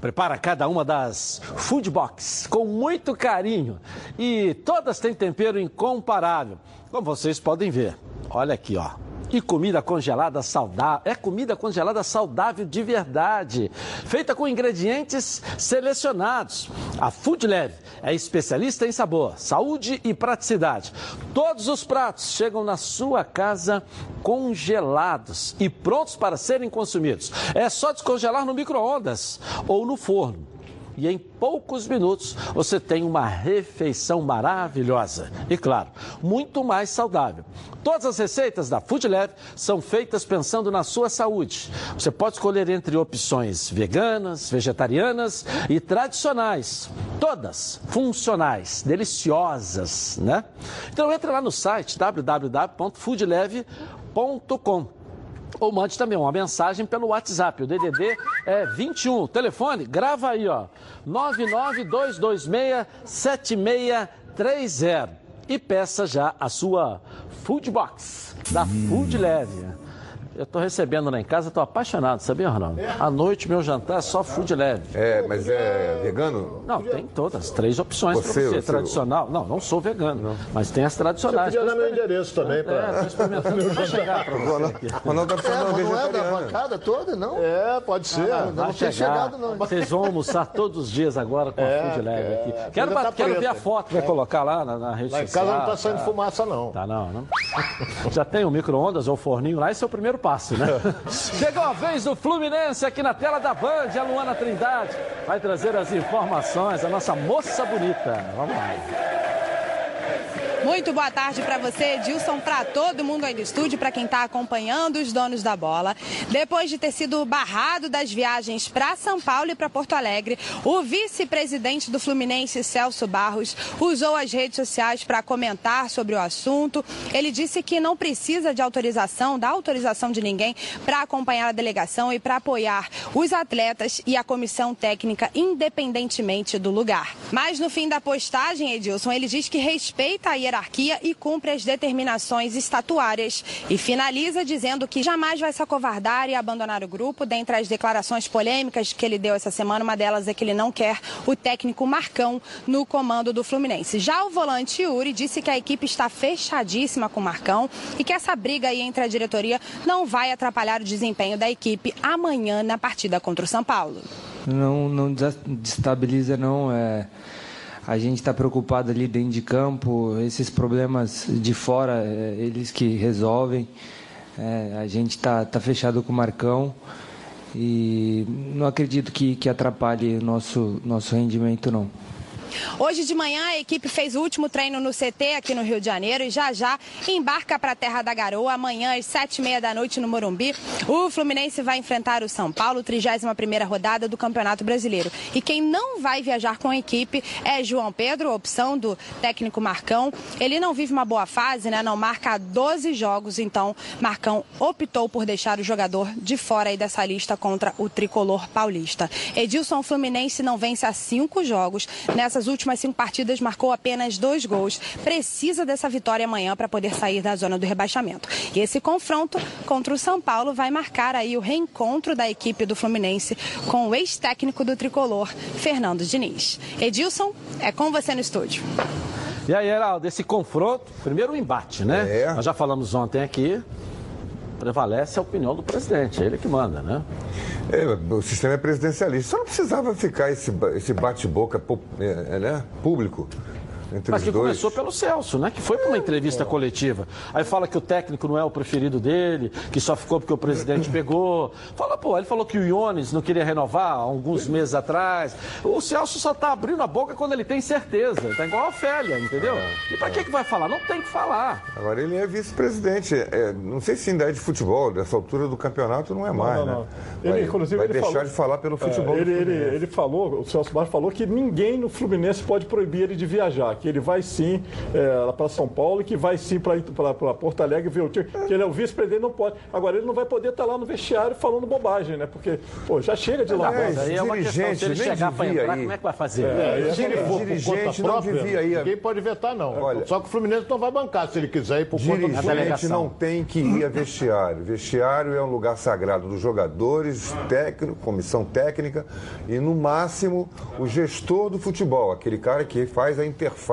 prepara cada uma das food box com muito carinho e todas têm tempero incomparável, como vocês podem ver. Olha aqui, ó. E comida congelada saudável. É comida congelada saudável de verdade. Feita com ingredientes selecionados. A Food é especialista em sabor, saúde e praticidade. Todos os pratos chegam na sua casa congelados e prontos para serem consumidos. É só descongelar no micro-ondas ou no forno e em poucos minutos você tem uma refeição maravilhosa e, claro, muito mais saudável. Todas as receitas da Food Lab são feitas pensando na sua saúde. Você pode escolher entre opções veganas, vegetarianas e tradicionais. Todas funcionais, deliciosas, né? Então entre lá no site www.foodleve.com ou mande também uma mensagem pelo WhatsApp. O DDD é 21. O telefone, grava aí, ó. 992267630 e peça já a sua Food Box da Food Leve. Eu estou recebendo lá em casa, estou apaixonado, sabia, Ronaldo? À noite, meu jantar é só food leve. É, mas é vegano? Não, tem todas, três opções para Você, você. você- Tradicional. Não, não sou vegano, mas tem as Você tradicionais. podia Tô dar meu endereço também É, para. tô experimentando. Vai chegar para você. Ronaldo tá É, não é da bancada toda, não? É, pode ser. Ah, não, não chegar. chegado, não. Vocês vão almoçar todos os dias agora com É, a Food Leve é. aqui. A Quero, tá quero ver a foto que vai colocar lá na, na rede Lá em social. casa não tá saindo tá. fumaça, não. Tá não, não. Já tem o micro-ondas ou forninho lá, esse é o primeiro passo, né? Chegou a vez do Fluminense aqui na tela da Band, a Luana Trindade vai trazer as informações, a nossa moça bonita. Vamos lá. Muito boa tarde para você, Edilson, para todo mundo aí do estúdio, para quem está acompanhando os donos da bola. Depois de ter sido barrado das viagens para São Paulo e para Porto Alegre, o vice-presidente do Fluminense, Celso Barros, usou as redes sociais para comentar sobre o assunto. Ele disse que não precisa de autorização, da autorização de ninguém, para acompanhar a delegação e para apoiar os atletas e a comissão técnica, independentemente do lugar. Mas no fim da postagem, Edilson, ele diz que respeita a hierarquia e cumpre as determinações estatuárias. E finaliza dizendo que jamais vai se acovardar e abandonar o grupo. Dentre as declarações polêmicas que ele deu essa semana, uma delas é que ele não quer o técnico Marcão no comando do Fluminense. Já o volante Yuri disse que a equipe está fechadíssima com o Marcão e que essa briga aí entre a diretoria não vai atrapalhar o desempenho da equipe amanhã na partida contra o São Paulo. Não, não destabiliza, não. É, a gente está preocupado ali dentro de campo, esses problemas de fora, é, eles que resolvem. É, a gente está tá fechado com o Marcão e não acredito que, que atrapalhe o nosso, nosso rendimento, não. Hoje de manhã a equipe fez o último treino no CT aqui no Rio de Janeiro e já já embarca para a Terra da Garoa. Amanhã às sete e meia da noite no Morumbi, o Fluminense vai enfrentar o São Paulo, 31 primeira rodada do Campeonato Brasileiro. E quem não vai viajar com a equipe é João Pedro, opção do técnico Marcão. Ele não vive uma boa fase, né? Não marca há 12 jogos, então Marcão optou por deixar o jogador de fora aí dessa lista contra o tricolor paulista. Edilson Fluminense não vence há cinco jogos. Nessas últimas cinco partidas marcou apenas dois gols. Precisa dessa vitória amanhã para poder sair da zona do rebaixamento. E esse confronto contra o São Paulo vai marcar aí o reencontro da equipe do Fluminense com o ex-técnico do tricolor, Fernando Diniz. Edilson, é com você no estúdio. E aí, Heraldo, esse confronto, primeiro o embate, né? É. Nós já falamos ontem aqui, prevalece a opinião do presidente, é ele que manda, né? É, o sistema é presidencialista. Só não precisava ficar esse, esse bate-boca é, é, né, público entre Mas os que dois. começou pelo Celso, né? Que foi para uma entrevista coletiva. Aí fala que o técnico não é o preferido dele, que só ficou porque o presidente pegou. Fala, pô, ele falou que o Iones não queria renovar há alguns meses atrás. O Celso só tá abrindo a boca quando ele tem certeza. Tá igual a Ofélia, entendeu? E pra que que vai falar? Não tem que falar. Agora ele é vice-presidente. É, não sei se ainda é de futebol, dessa altura do campeonato não é mais, não, né? não. Ele, vai inclusive, vai ele deixar falou- de falar pelo É, futebol. do ele, ele, ele falou, o Celso Barros falou que ninguém no Fluminense pode proibir ele de viajar, que ele vai sim é, para São Paulo e que vai sim para Porto Alegre ver o time. Que ele é o vice-presidente, não pode. Agora, ele não vai poder estar lá no vestiário falando bobagem, né? Porque, pô, já chega de lá. Aliás, Aí é uma questão, se ele chegar devia entrar, ir. como é que vai fazer? É, Se ele for por dirigente conta própria, não devia ir. ninguém Ninguém pode vetar, não. Olha- Só que o Fluminense não vai bancar se ele quiser ir por conta do Dirigente Fluminense. não tem que ir a vestiário. Vestiário é um lugar sagrado dos jogadores, técnico, comissão técnica e, no máximo, o gestor do futebol, aquele cara que faz a interface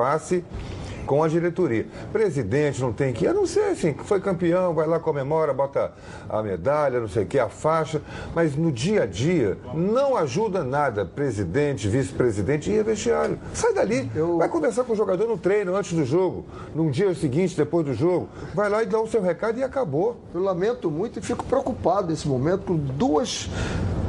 com a diretoria. Presidente não tem que ir, a não ser assim, foi campeão, vai lá, comemora, bota a medalha, não sei o que, a faixa, mas no dia a dia não ajuda nada. Presidente, vice-presidente e vestiário. Sai dali, vai conversar com o jogador no treino, antes do jogo, num dia seguinte, depois do jogo. Vai lá e dá o seu recado e acabou. Eu lamento muito e fico preocupado nesse momento com duas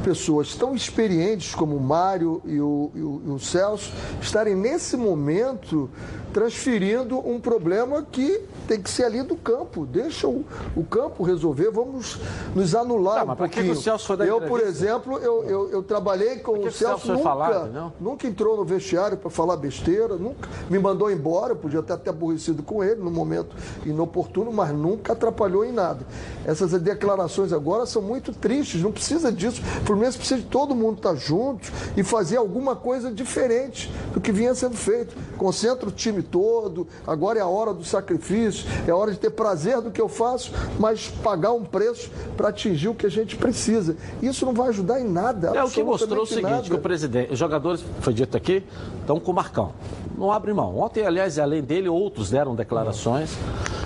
pessoas tão experientes como o Mário e o, e o- e o Celso estarem nesse momento transferindo um problema que tem que ser ali do campo. Deixa o, o campo resolver, vamos nos anular Tá, um por que pouquinho. o Celso foi dar eu, por exemplo, eu, eu, eu trabalhei com o Celso, nunca, entendeu? nunca entrou no vestiário para falar besteira, nunca me mandou embora, eu podia ter até aborrecido com ele no momento inoportuno, mas nunca atrapalhou em nada. Essas declarações agora são muito tristes, não precisa disso. O Fluminense precisa de todo mundo estar junto e fazer alguma coisa diferente do que vinha sendo feito. Concentra o time todo, agora é a hora do sacrifício, é a hora de ter prazer do que eu faço, mas pagar um preço para atingir o que a gente precisa. Isso não vai ajudar em nada. É o que mostrou o seguinte, nada. que o presidente, os jogadores, foi dito aqui, estão com o Marcão. Não abre mão. Ontem, aliás, além dele, outros deram declarações,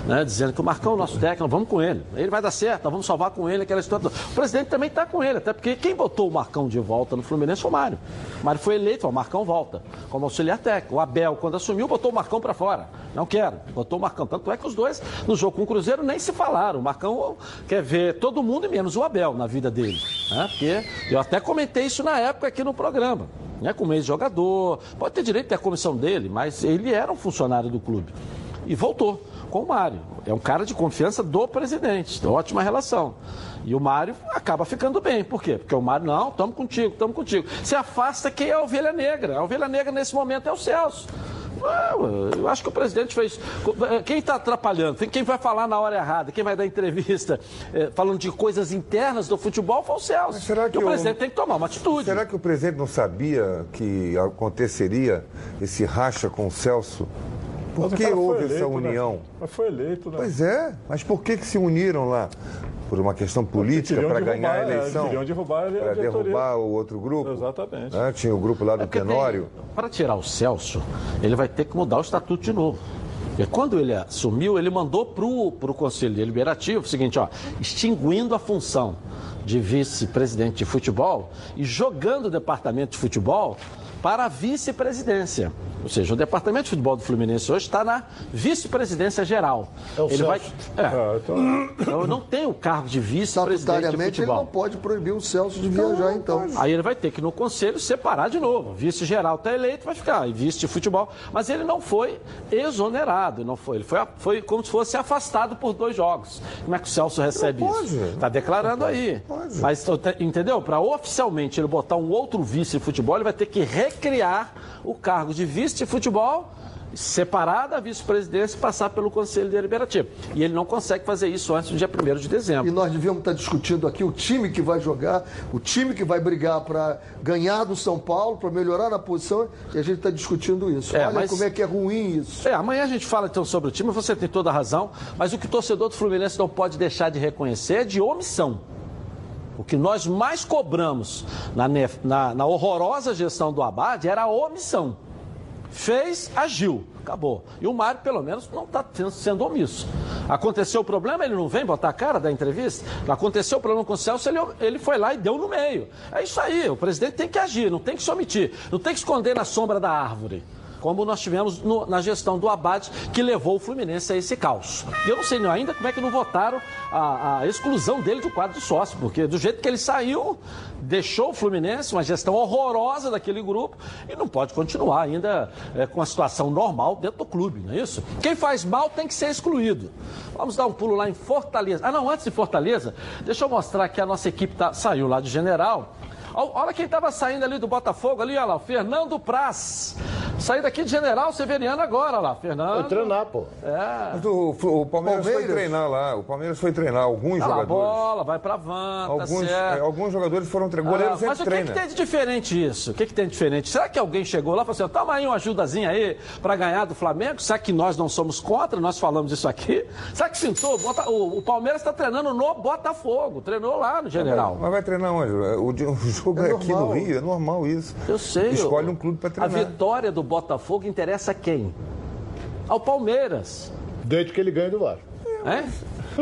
né, dizendo que o Marcão é o nosso técnico, vamos com ele. Ele vai dar certo, nós vamos salvar com ele aquela história. toda. O presidente também está com ele, até porque quem botou o Marcão de volta no Fluminense foi o Mário. O Mário foi eleito, o Marcão volta, como auxiliar técnico. O Abel, quando assumiu, botou o Marcão para fora. Não quero, botou o Marcão. Tanto é que os dois, no jogo com o Cruzeiro, nem se falaram. O Marcão quer ver todo mundo e menos o Abel na vida dele. Né? Porque eu até comentei isso na época aqui no programa. Né? Como ex-jogador, pode ter direito a comissão dele, mas ele era um funcionário do clube. E voltou com o Mário. É um cara de confiança do presidente, ótima relação. E o Mário acaba ficando bem. Por quê? Porque o Mário, não, estamos contigo, estamos contigo. Se afasta quem é a ovelha negra. A ovelha negra nesse momento é o Celso. Não, Eu acho que o presidente fez. Quem está atrapalhando? Quem vai falar na hora errada? Quem vai dar entrevista eh, falando de coisas internas do futebol foi o Celso. será que E o o- presidente tem que tomar uma atitude. Será que o presidente não sabia que aconteceria esse racha com o Celso? Por que houve essa eleito, né? união? Mas foi eleito, né? Pois é, mas por que, que se uniram lá? Por uma questão política, para ganhar a derrubar, é, eleição? queriam derrubar a Para derrubar o outro grupo? Exatamente. Né? Tinha o grupo lá do Tenório. Para tirar o Celso, ele vai ter que mudar o estatuto de novo. Porque quando ele assumiu, ele mandou para o Conselho Deliberativo o seguinte, ó, extinguindo a função de vice-presidente de futebol e jogando o departamento de futebol para a vice-presidência. Ou seja, o departamento de futebol do Fluminense hoje está na vice-presidência geral. É o ele vai, Celso. é. Ah, então... não tem o cargo de vice-presidente de ele não pode proibir o Celso de viajar, então. Aí ele vai ter que, no conselho, separar de novo. Vice-geral está eleito, vai ficar. E vice de futebol. Mas ele não foi exonerado, não foi. Ele foi, foi como se fosse afastado por dois jogos. Como é que o Celso recebe isso? Está declarando aí. Mas, entendeu? Para oficialmente ele botar um outro vice de futebol, ele vai ter que recriar o cargo de vice de futebol separar da vice-presidência e passar pelo Conselho Deliberativo. E ele não consegue fazer isso antes do dia 1 de dezembro. E nós devíamos estar discutindo aqui o time que vai jogar, o time que vai brigar para ganhar do São Paulo, para melhorar na posição, e a gente está discutindo isso. É, Olha mas- como é que é ruim isso. É, amanhã a gente fala então sobre o time, você tem toda a razão, mas o que o torcedor do Fluminense não pode deixar de reconhecer é de omissão. O que nós mais cobramos na, na- na horrorosa gestão do Abad era a omissão. Fez, agiu, acabou. E o Mário, pelo menos, não está sendo omisso. Aconteceu o problema, ele não vem botar a cara da entrevista. Aconteceu o problema com o Celso, ele, ele foi lá e deu no meio. É isso aí, o presidente tem que agir, não tem que se omitir, não tem que esconder na sombra da árvore. Como nós tivemos no- na gestão do Abad, que levou o Fluminense a esse caos. Eu não sei ainda como é que não votaram a, a exclusão dele do quadro de sócio, porque do jeito que ele saiu, deixou o Fluminense, uma gestão horrorosa daquele grupo, e não pode continuar ainda é, com a situação normal dentro do clube, não é isso? Quem faz mal tem que ser excluído. Vamos dar um pulo lá em Fortaleza. Ah, não, antes de Fortaleza, deixa eu mostrar que a nossa equipe tá- saiu lá de General. Olha quem estava saindo ali do Botafogo, ali, olha lá, o Fernando Praz. Saiu daqui de General Severiano agora lá, Fernando. Foi treinar, pô. É. Mas o, o Palmeiras, foi Palmeiras. treinar lá. O Palmeiras foi treinar alguns lá, a jogadores. bola, vai pra van, tá Alguns, certo. é, alguns jogadores foram treinar. Goleiro Ah, sempre mas o que, treina. que tem de diferente isso? O que, que tem de diferente? Será que alguém chegou lá e falou assim: toma aí uma ajudazinha aí para ganhar do Flamengo? Será que nós não somos contra? Nós falamos isso aqui? Será que pintou? Bota- o, o Palmeiras está treinando no Botafogo, treinou lá no General. Mas vai treinar onde? O, o jogo é, aqui no. Rio, é normal isso. Eu sei. Escolhe um clube para A treinar. vitória do Botafogo interessa a quem? ao Palmeiras. Desde que ele ganhe do Vasco. É?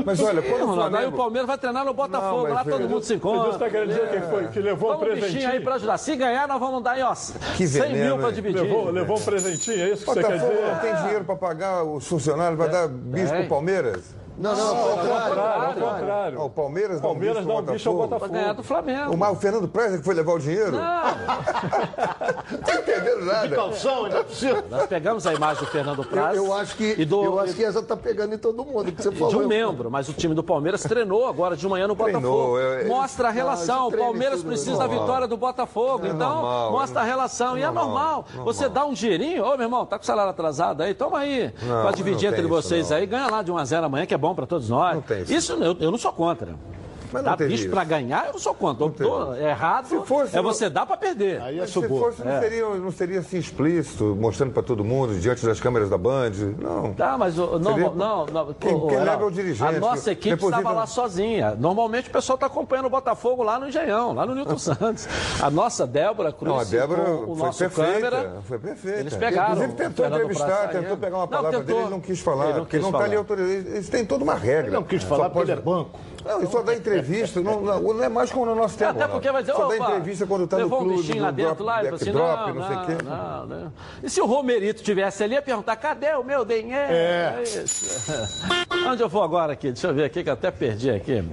Mas olha, quando É, o Ronaldo, aí Flamengo... o Palmeiras vai treinar no Botafogo, Não, lá todo mundo se Mas encontra. você tá querendo dizer que foi? Que levou um um presentinho? aí pra ajudar. Se ganhar, nós vamos dar aí, ó, 100 veneno, mil pra hein? dividir. Levou, levou um presentinho, é isso que você quer Botafogo dizer? não tem dinheiro para pagar os funcionários, vai dar bicho Tem. pro Palmeiras? Não, não, ao contrário. Ao contrário. O Palmeiras, Palmeiras dá um bicho ao Pra Botafogo. ganhar do Flamengo. O, Mar- o Fernando Preza que foi levar o dinheiro? Não tô entendendo nada. Calção, ainda precisa. Nós pegamos a imagem do Fernando Praz. Eu, eu acho que, e do, eu acho que essa tá pegando em todo mundo, que você de falou. um membro, mas o time do Palmeiras treinou agora de manhã no Treinou, Botafogo. é- é- Mostra a relação. O Palmeiras precisa é da vitória do Botafogo. É então, normal, mostra é a relação. e é normal, normal. normal. Você dá um dinheirinho, ô meu irmão, tá com o salário atrasado aí, toma aí. Não, pra dividir não entre vocês não. aí, ganha lá de 1 a 0 amanhã, que é bom pra todos nós. Não tem isso. isso eu, eu não sou contra. Mas não Dá teve bicho pra ganhar, eu não sou contra. Eu tô errado Se fosse, é não- você dar pra perder. Aí é Se fosse, não, seria, não seria assim explícito, mostrando para todo mundo, diante das câmeras da Band. Não. Tá, mas o- não, Seria- não, não, Quem- quem leva é o dirigente, A nossa equipe deposita estava lá sozinha. Normalmente o pessoal está acompanhando o Botafogo lá no Engenhão, lá no Newton Santos. A nossa Débora Cruz, Não, a Débora o foi nosso perfeita. câmera, Foi perfeita. eles pegaram Inclusive tentou entrevistar, tentou pegar uma Não, palavra tentou. dele, ele não quis falar. Ele não porque quis não falar. está ali autorizado. Eles têm toda uma regra. Ele não quis Só falar porque pode- ele é banco. Não, só dá entrevista, não, não, é mais como no nosso tempo. Até porque vai dizer, Só dá entrevista quando está no levou clube, um bichinho lá dentro drop, lá, e assim, backdrop, não, sei o quê. não, não. E se o Romerito tivesse ali, ia perguntar, cadê o meu dinheiro? É. isso. Onde eu vou agora aqui? Deixa eu ver aqui, que eu até perdi aqui.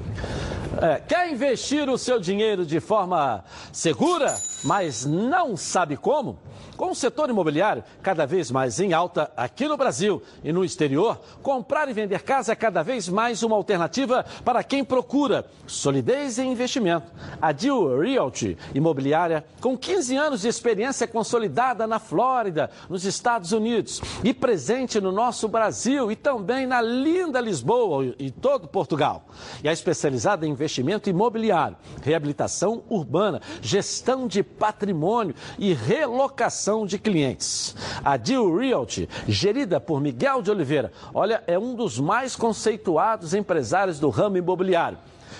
É, quer investir o seu dinheiro de forma segura, mas não sabe como? Com o setor imobiliário cada vez mais em alta aqui no Brasil e no exterior, comprar e vender casa é cada vez mais uma alternativa para quem procura solidez e investimento. A Deal Realty Imobiliária, com 15 anos de experiência consolidada na Flórida, nos Estados Unidos e presente no nosso Brasil e também na linda Lisboa e todo Portugal. E é especializada em investimento imobiliário, reabilitação urbana, gestão de patrimônio e relocação de clientes. A Deal Realty, gerida por Miguel de Oliveira, olha, é um dos mais conceituados empresários do ramo imobiliário.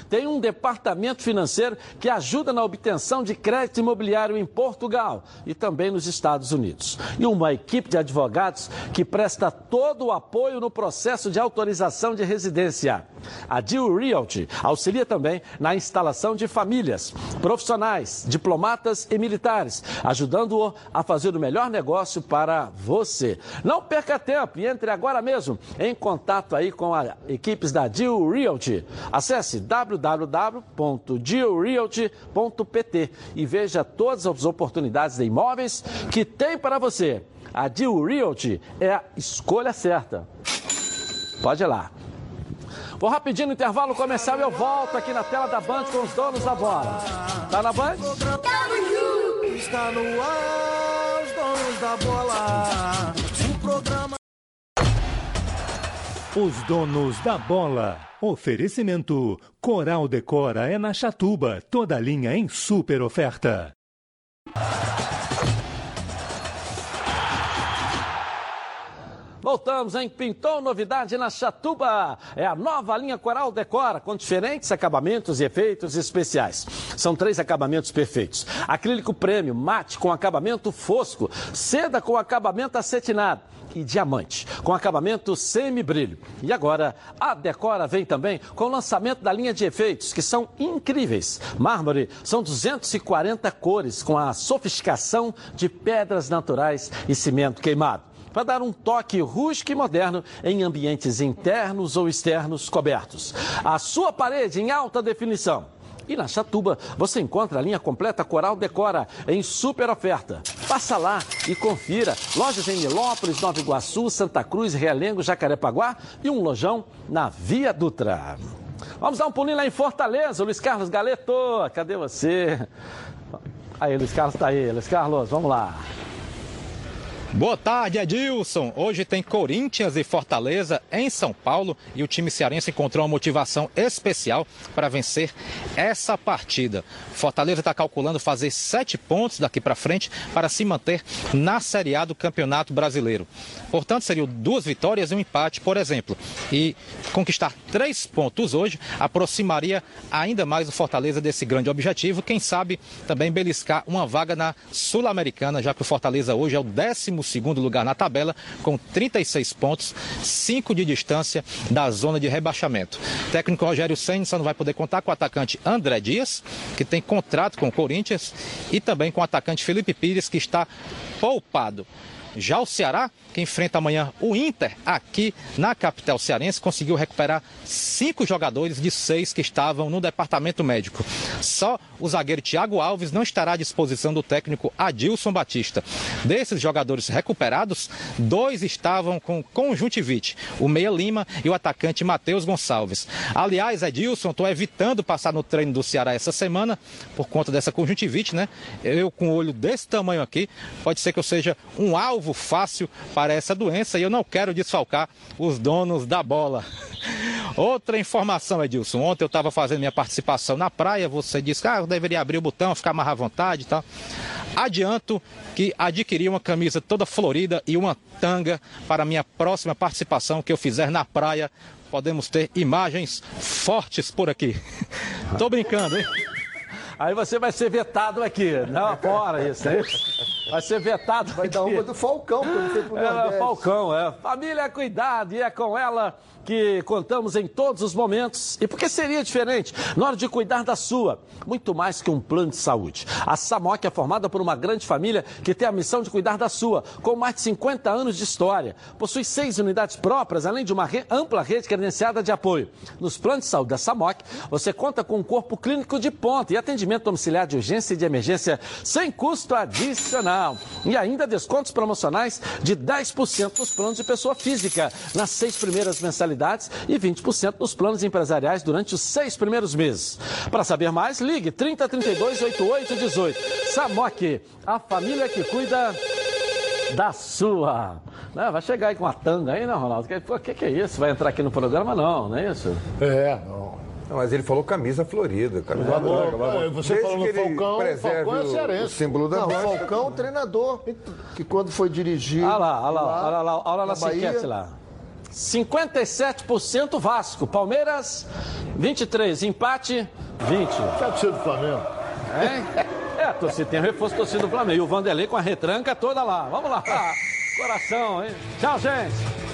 Tem um departamento financeiro que ajuda na obtenção de crédito imobiliário em Portugal e também nos Estados Unidos. E uma equipe de advogados que presta todo o apoio no processo de autorização de residência. A Deal Realty auxilia também na instalação de famílias, profissionais, diplomatas e militares, ajudando-o a fazer o melhor negócio para você. Não perca tempo e entre agora mesmo em contato aí com as equipes da Deal Realty. Acesse www.dealrealty.pt e veja todas as oportunidades de imóveis que tem para você. A Deal Realty é a escolha certa. Pode ir lá. Vou rapidinho no intervalo comercial e eu volto aqui na tela da Band com os donos da bola. Tá na Band? Está no ar, os donos da bola. O programa. Os donos da bola. Oferecimento: Coral Decora é na Chatuba, toda linha em super oferta. Voltamos, hein? Pintou novidade na Chatuba. É a nova linha Coral Decora, com diferentes acabamentos e efeitos especiais. São três acabamentos perfeitos: acrílico prêmio, mate com acabamento fosco, seda com acabamento acetinado e diamante, com acabamento semi-brilho. E agora, a Decora vem também com o lançamento da linha de efeitos, que são incríveis. Mármore são 240 cores, com a sofisticação de pedras naturais e cimento queimado para dar um toque rústico e moderno em ambientes internos ou externos cobertos. A sua parede em alta definição. E na Chatuba você encontra a linha completa Coral Decora em super oferta. Passa lá e confira. Lojas em Nilópolis, Nova Iguaçu, Santa Cruz, Realengo, Jacarepaguá e um lojão na Via Dutra. Vamos dar um pulinho lá em Fortaleza, Luiz Carlos Galeto. Cadê você? Aí, Luiz Carlos tá aí. Luiz Carlos, vamos lá. Boa tarde, Edilson. Hoje tem Corinthians e Fortaleza em São Paulo e o time cearense encontrou uma motivação especial para vencer essa partida. Fortaleza está calculando fazer sete pontos daqui para frente para se manter na Série A do Campeonato Brasileiro. Portanto, seriam duas vitórias e um empate, por exemplo. E conquistar três pontos hoje aproximaria ainda mais o Fortaleza desse grande objetivo. Quem sabe também beliscar uma vaga na Sul-Americana, já que o Fortaleza hoje é o 12 segundo lugar na tabela, com 36 pontos, 5 de distância da zona de rebaixamento. O técnico Rogério Senna só não vai poder contar com o atacante André Dias, que tem contrato com o Corinthians, e também com o atacante Felipe Pires, que está poupado. Já o Ceará, que enfrenta amanhã o Inter aqui na capital cearense, conseguiu recuperar cinco jogadores de seis que estavam no departamento médico. Só o zagueiro Thiago Alves não estará à disposição do técnico Adilson Batista. Desses jogadores recuperados, dois estavam com conjuntivite, o Meia Lima e o atacante Matheus Gonçalves. Aliás, Edilson, estou evitando passar no treino do Ceará essa semana por conta dessa conjuntivite, né? Eu com o olho desse tamanho aqui, pode ser que eu seja um alvo fácil para essa doença e eu não quero desfalcar os donos da bola. Outra informação, Edilson. Ontem eu estava fazendo minha participação na praia. Você disse que ah, eu deveria abrir o botão, ficar mais à vontade e tal. Adianto que adquiri uma camisa toda florida e uma tanga para minha próxima participação que eu fizer na praia. Podemos ter imagens fortes por aqui. Tô brincando, hein? Aí você vai ser vetado aqui. Não, fora isso, é isso? Vai ser vetado Vai dar uma do Falcão, quando foi pro É, Nordeste. Falcão, é. Família, cuidado, e é com ela que contamos em todos os momentos. E por que seria diferente? Na hora de cuidar da sua, muito mais que um plano de saúde. A Samoc é formada por uma grande família que tem a missão de cuidar da sua, com mais de 50 anos de história. Possui seis unidades próprias, além de uma re- ampla rede credenciada de apoio. Nos planos de saúde da Samoc, você conta com um corpo clínico de ponta e atendimento domiciliar de urgência e de emergência sem custo adicional. E ainda descontos promocionais de 10% nos planos de pessoa física, nas seis primeiras mensalidades e 20% nos planos empresariais durante os seis primeiros meses. Para saber mais, ligue 30 32 88 18. Samoc, a família que cuida da sua. Né, vai chegar aí com uma tanga aí, né, Ronaldo? O que, que é isso? Vai entrar aqui no programa? Não, não é isso? É, não. Não, mas ele falou camisa florida. Camisa branca, é, você Desde falou no Falcão, Falcão é o- cearense. o símbolo da Não. Falcão, treinador, que quando foi dirigir. Olha lá, olha lá, olha lá, olha lá na na enquete Bahia, lá. 57% Vasco, Palmeiras 23, empate 20. Tinha sido do Flamengo. É, é torcida tem reforço torcida do Flamengo. E o Vanderlei com a retranca toda lá. Vamos lá. Coração, hein? Tchau, gente.